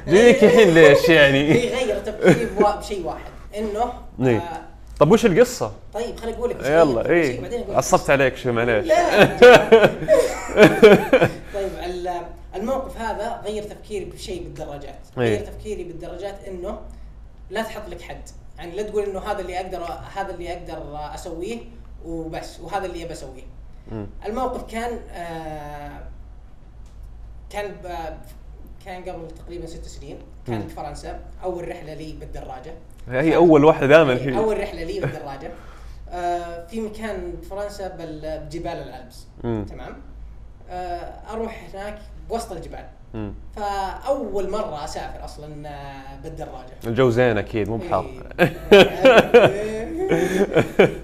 جايبينك الحين ليش يعني؟ هي غير تفكيري بشيء واحد. إنه إيه. آه طب وش القصة؟ طيب خليني أقول لك يلا اي. عصبت عليك شوي معليش. طيب ال- الموقف هذا غير تفكيري بشيء بالدراجات إيه. غير تفكيري بالدراجات إنه لا تحط لك حد. يعني لا تقول إنه هذا اللي أقدر هذا اللي أقدر أسويه وبس وهذا اللي ابى أسويه. الموقف كان آه كان كان قبل تقريبا ست سنين. كان مم. بفرنسا أول رحلة لي بالدراجة. هي أول واحدة دائما إيه، هي أول رحلة لي بالدراجة. آه في مكان بفرنسا بال- بجبال الألبس. تمام؟ آه أروح هناك بوسط الجبال. مم. فأول مرة أسافر أصلا آه، بالدراجه الجو زين أكيد مو بحر.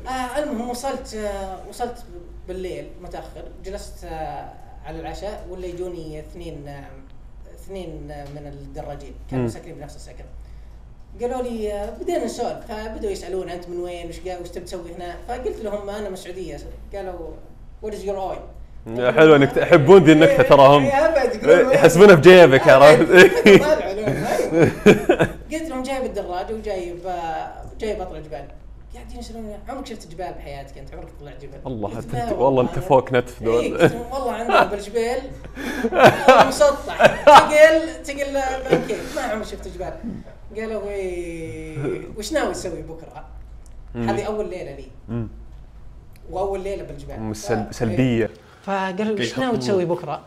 آه المهم وصلت آه وصلت بالليل متأخر. جلست على العشاء ولا يجوني اثنين اثنين من الدراجين. كانوا. ساكنين بنفس السكن. قالوا لي بدينا نسولف. فبدوا يسألون أنت من وين؟ وش وش تبي تسوي هنا؟ فقلت لهم أنا من السعودية. قالوا وات از يور اويل حلو إنك يحبون ذي النكتة ترى هم هم يحسبونها بجيبك عرفت قلت لهم جايب الدراجه وجايب آه، جايب اطلع جبال. قاعدين يسالوني عمرك شفت جبال بحياتك أنت؟ عمرك طلعت جبل والله لا والله انت فوق نتف إيه، دول. والله عندنا بالجبال آه، مسطح. تقل تقل بانكيك ما عمري شفت جبال. قالوا إيه، وش ناوي تسوي بكرة؟ هذه أول ليلة لي. وأول ليلة بالجبال. سلبية. فقالوا إيش ناوي تسوي بكرة؟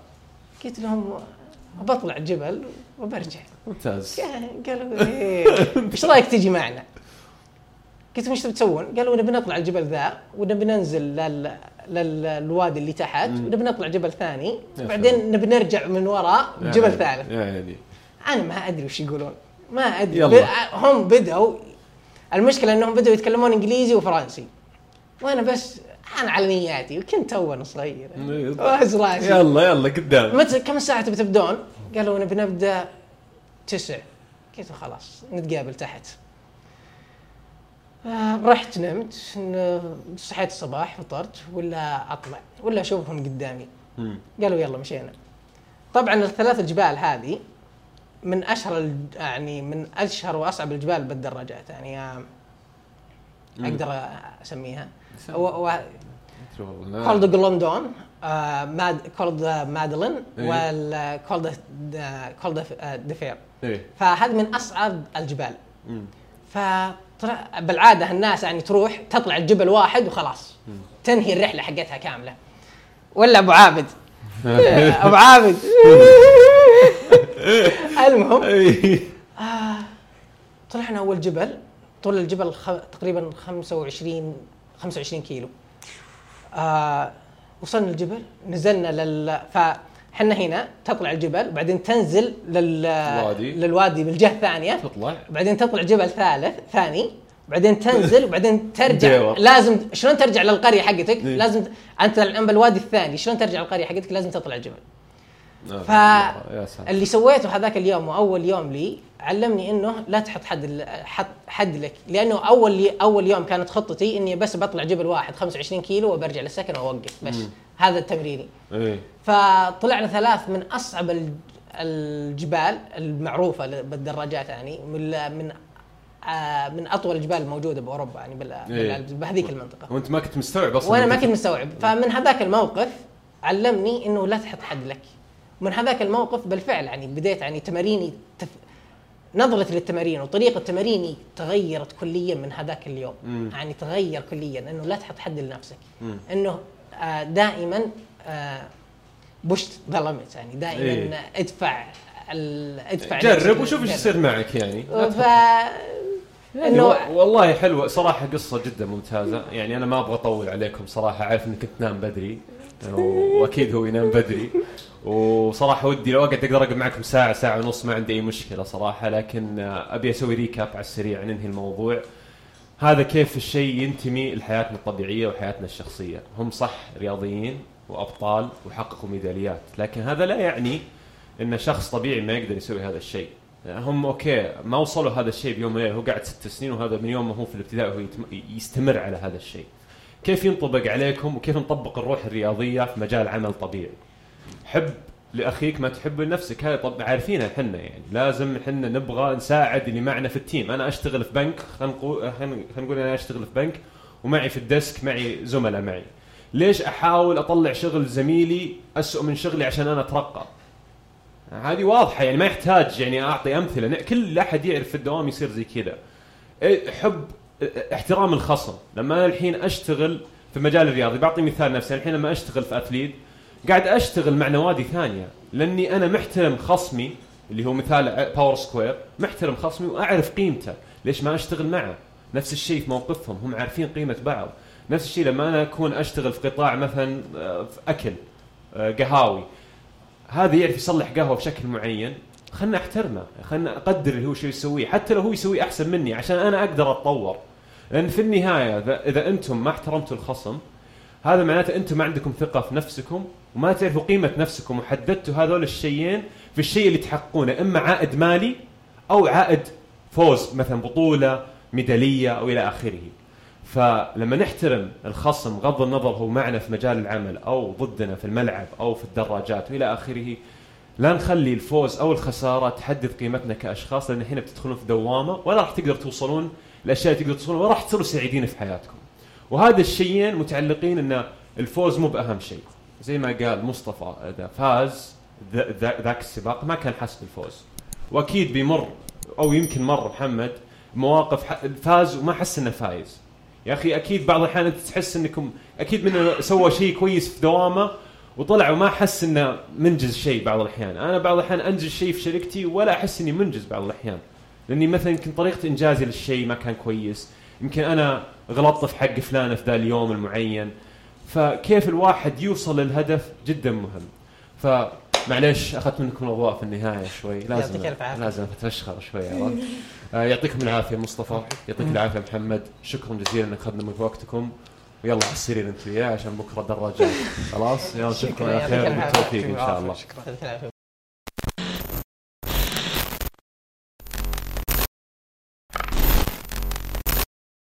قلت لهم بطلع الجبل وبرجع. ممتاز. قالوا إيه إيش رأيك تجي معنا؟ قلت لهم إيش تبي تسوون؟ قالوا نبي نطلع الجبل ذا ونبي ننزل لل... للوادي اللي تحت ونبي نطلع جبل ثاني. يا بعدين نبي نرجع من وراء جبل ثالث. يا يعني أنا ما أدري وش يقولون. ما أدري. يلا. ب... هم بدأوا المشكلة إنهم بدأوا يتكلمون إنجليزي وفرنسي. وأنا بس أنا على نياتي وكنت تو صغير. واهز راسي يلا يلا قدام. متى كم ساعة تبي تبدون؟ قالوا نبي نبدأ تسع. قلت خلاص نتقابل تحت. آه، رحت نمت صحيت الصباح فطرت ولا أطلع ولا أشوفهم قدامي. قالوا يلا مشينا. طبعا الثلاث الجبال هذه من أشهر يعني من أشهر وأصعب الجبال بالدراجات يعني آه، أقدر أسميها. Col du Glandon ماد Col de Madeleine إيه. وال Col de إيه فهذه من أصعب الجبال. مم. فطلع بالعادة الناس يعني تروح تطلع الجبل واحد وخلاص. تنهي الرحلة حقتها كاملة. ولا أبو عابد. أبو عابد. المهم. إيه. طلعنا أول جبل. طول الجبل خ... تقريبا 25 25 كيلو. آه وصلنا الجبل نزلنا لل فحنا هنا تطلع الجبل وبعدين تنزل لل الوادي. للوادي بالجهة الثانية. تطلع. بعدين تطلع جبل ثالث ثاني. بعدين تنزل وبعدين ترجع. لازم شلون ترجع للقرية حقتك؟ إيه. لازم أنت الآن بالوادي الثاني شلون ترجع للقرية حقتك؟ لازم تطلع الجبل. ف اللي سويته هذاك اليوم وأول يوم لي علمني إنه لا تحط حد ال- حد لك. لأنه أول أول يوم كانت خطتي إني بس بطلع جبل واحد 25 كيلو وبرجع للسكن وأوقف بس. هذا تمريني. إيه. فطلعنا ثلاث من أصعب الج- الجبال المعروفة بالدراجات يعني من من آه، من أطول الجبال الموجودة بأوروبا يعني بال- إيه. بهذيك المنطقة. وأنت ما كنت مستوعب أصلا وأنا ما كنت مستوعب. فمن هذاك الموقف علمني إنه لا تحط حد لك. من هذاك الموقف بالفعل يعني بديت يعني تماريني تف... نظرتي للتمارين وطريقة تماريني تغيرت كليا من هذاك اليوم مم. يعني تغير كليا إنه لا تحط حد لنفسك مم. إنه آه، دائما push the limit يعني دائما إيه. ادفع. ادفع جرب. وشوف إيش. يصير معك يعني ف يعني والله حلوة صراحة قصة جدا ممتازة يعني أنا ما أبغى أطول عليكم صراحة عارف إنك تنام بدري واكيد هو ينام بدري. وصراحة ودي لو أقعد أقدر أقعد معكم ساعة ساعة ونص ما عندي أي مشكلة صراحة. لكن أبي أسوي ريكاب على السريع ننهي الموضوع. هذا كيف الشيء ينتمي لحياتنا الطبيعية وحياتنا الشخصية. هم صح رياضيين وأبطال وحققوا ميداليات. لكن هذا لا يعني إن شخص طبيعي ما يقدر يسوي هذا الشيء. هم okay ما وصلوا هذا الشيء بيوم وليله هو قاعد ست سنين وهذا من يوم ما هو في الابتدائي يتم- يستمر على هذا الشيء. كيف ينطبق عليكم وكيف نطبق الروح الرياضية في مجال عمل طبيعي؟ حب لأخيك ما تحب لنفسك هذا طب عارفينها إحنا يعني. لازم إحنا نبغى نساعد اللي معنا في ال team. أنا أشتغل في بنك خلينا نقول أنا أشتغل في بنك ومعي في ال desk معي زملاء معي. ليش أحاول أطلع شغل زميلي أسوء من شغلي عشان أنا أترقى؟ هذه واضحة يعني ما يحتاج يعني أعطي أمثلة. كل أحد يعرف في الدوام يصير زي كذا. إيه، حب احترام الخصم. لما أنا الحين أشتغل في المجال الرياضي بعطي مثال نفسي الحين لما أشتغل في Athlete قاعد أشتغل مع نوادي ثانية لأني أنا محترم خصمي اللي هو مثال Power Square محترم خصمي وأعرف قيمته. ليش ما أشتغل معه؟ نفس الشيء في موقفهم هم عارفين قيمة بعض. نفس الشيء لما أنا أكون أشتغل في قطاع مثلا آه، في أكل آه، قهاوي. هذا يعرف يصلح قهوة بشكل معين. خلنا أحترمه خلنا أقدر اللي هو شو يسويه. حتى لو هو يسويه أحسن مني عشان أنا أقدر أتطور. لأن في النهاية اذا, أنتم ما احترمتوا الخصم هذا معناته أنتم ما عندكم ثقة في نفسكم وما تعرفوا قيمة نفسكم وحددتوا هذول الشيئين في الشيء اللي تحققونه إما عائد مالي أو عائد فوز مثلا بطولة ميدالية أو إلى آخره. فلما نحترم الخصم بغض النظر هو معنا في مجال العمل أو ضدنا في الملعب أو في الدراجات والى آخره لا نخلي الفوز أو الخسارة تحدد قيمتنا كأشخاص لأن هنا بتدخلون في دوامة ولا راح تقدر توصلون الاشياء اللي تقدر توصلون ولا راح تصيروا سعيدين في حياتكم. وهذا الشيئين متعلقين إن الفوز مو بأهم شيء. زي ما قال مصطفى إذا فاز ذا- ذا- ذاك السباق ما كان حاس بالفوز. وأكيد بيمر أو يمكن مر محمد مواقف فاز وما حس إنه فايز. يا أخي أكيد بعض الأحيان أنت تحس إنكم أكيد منه سوى شيء كويس في دوامه وطلع وما حس إنه منجز شيء بعض الأحيان، أنا بعض الأحيان أنجز شيء في شركتي ولا أحس إني منجز بعض الأحيان. لأني مثلا يمكن طريقة إنجازي للشيء ما كان كويس، يمكن أنا غلطت في حق فلان في ذا اليوم المعين. فكيف الواحد يوصل للهدف جدا مهم. فمعليش أخذت منكم الأضواء في النهاية شوي لازم يعطيك الف عافية. لازم أتفشخر شوي عرفت؟ آه، يعطيكم العافية مصطفى يعطيك العافية محمد شكرا جزيلا إنك أخذنا من وقتكم ويلا على السرير انت وياه عشان بكرة دراجات خلاص يلا نشوفكم على خير العافية. بالتوفيق إن شاء الله العافية.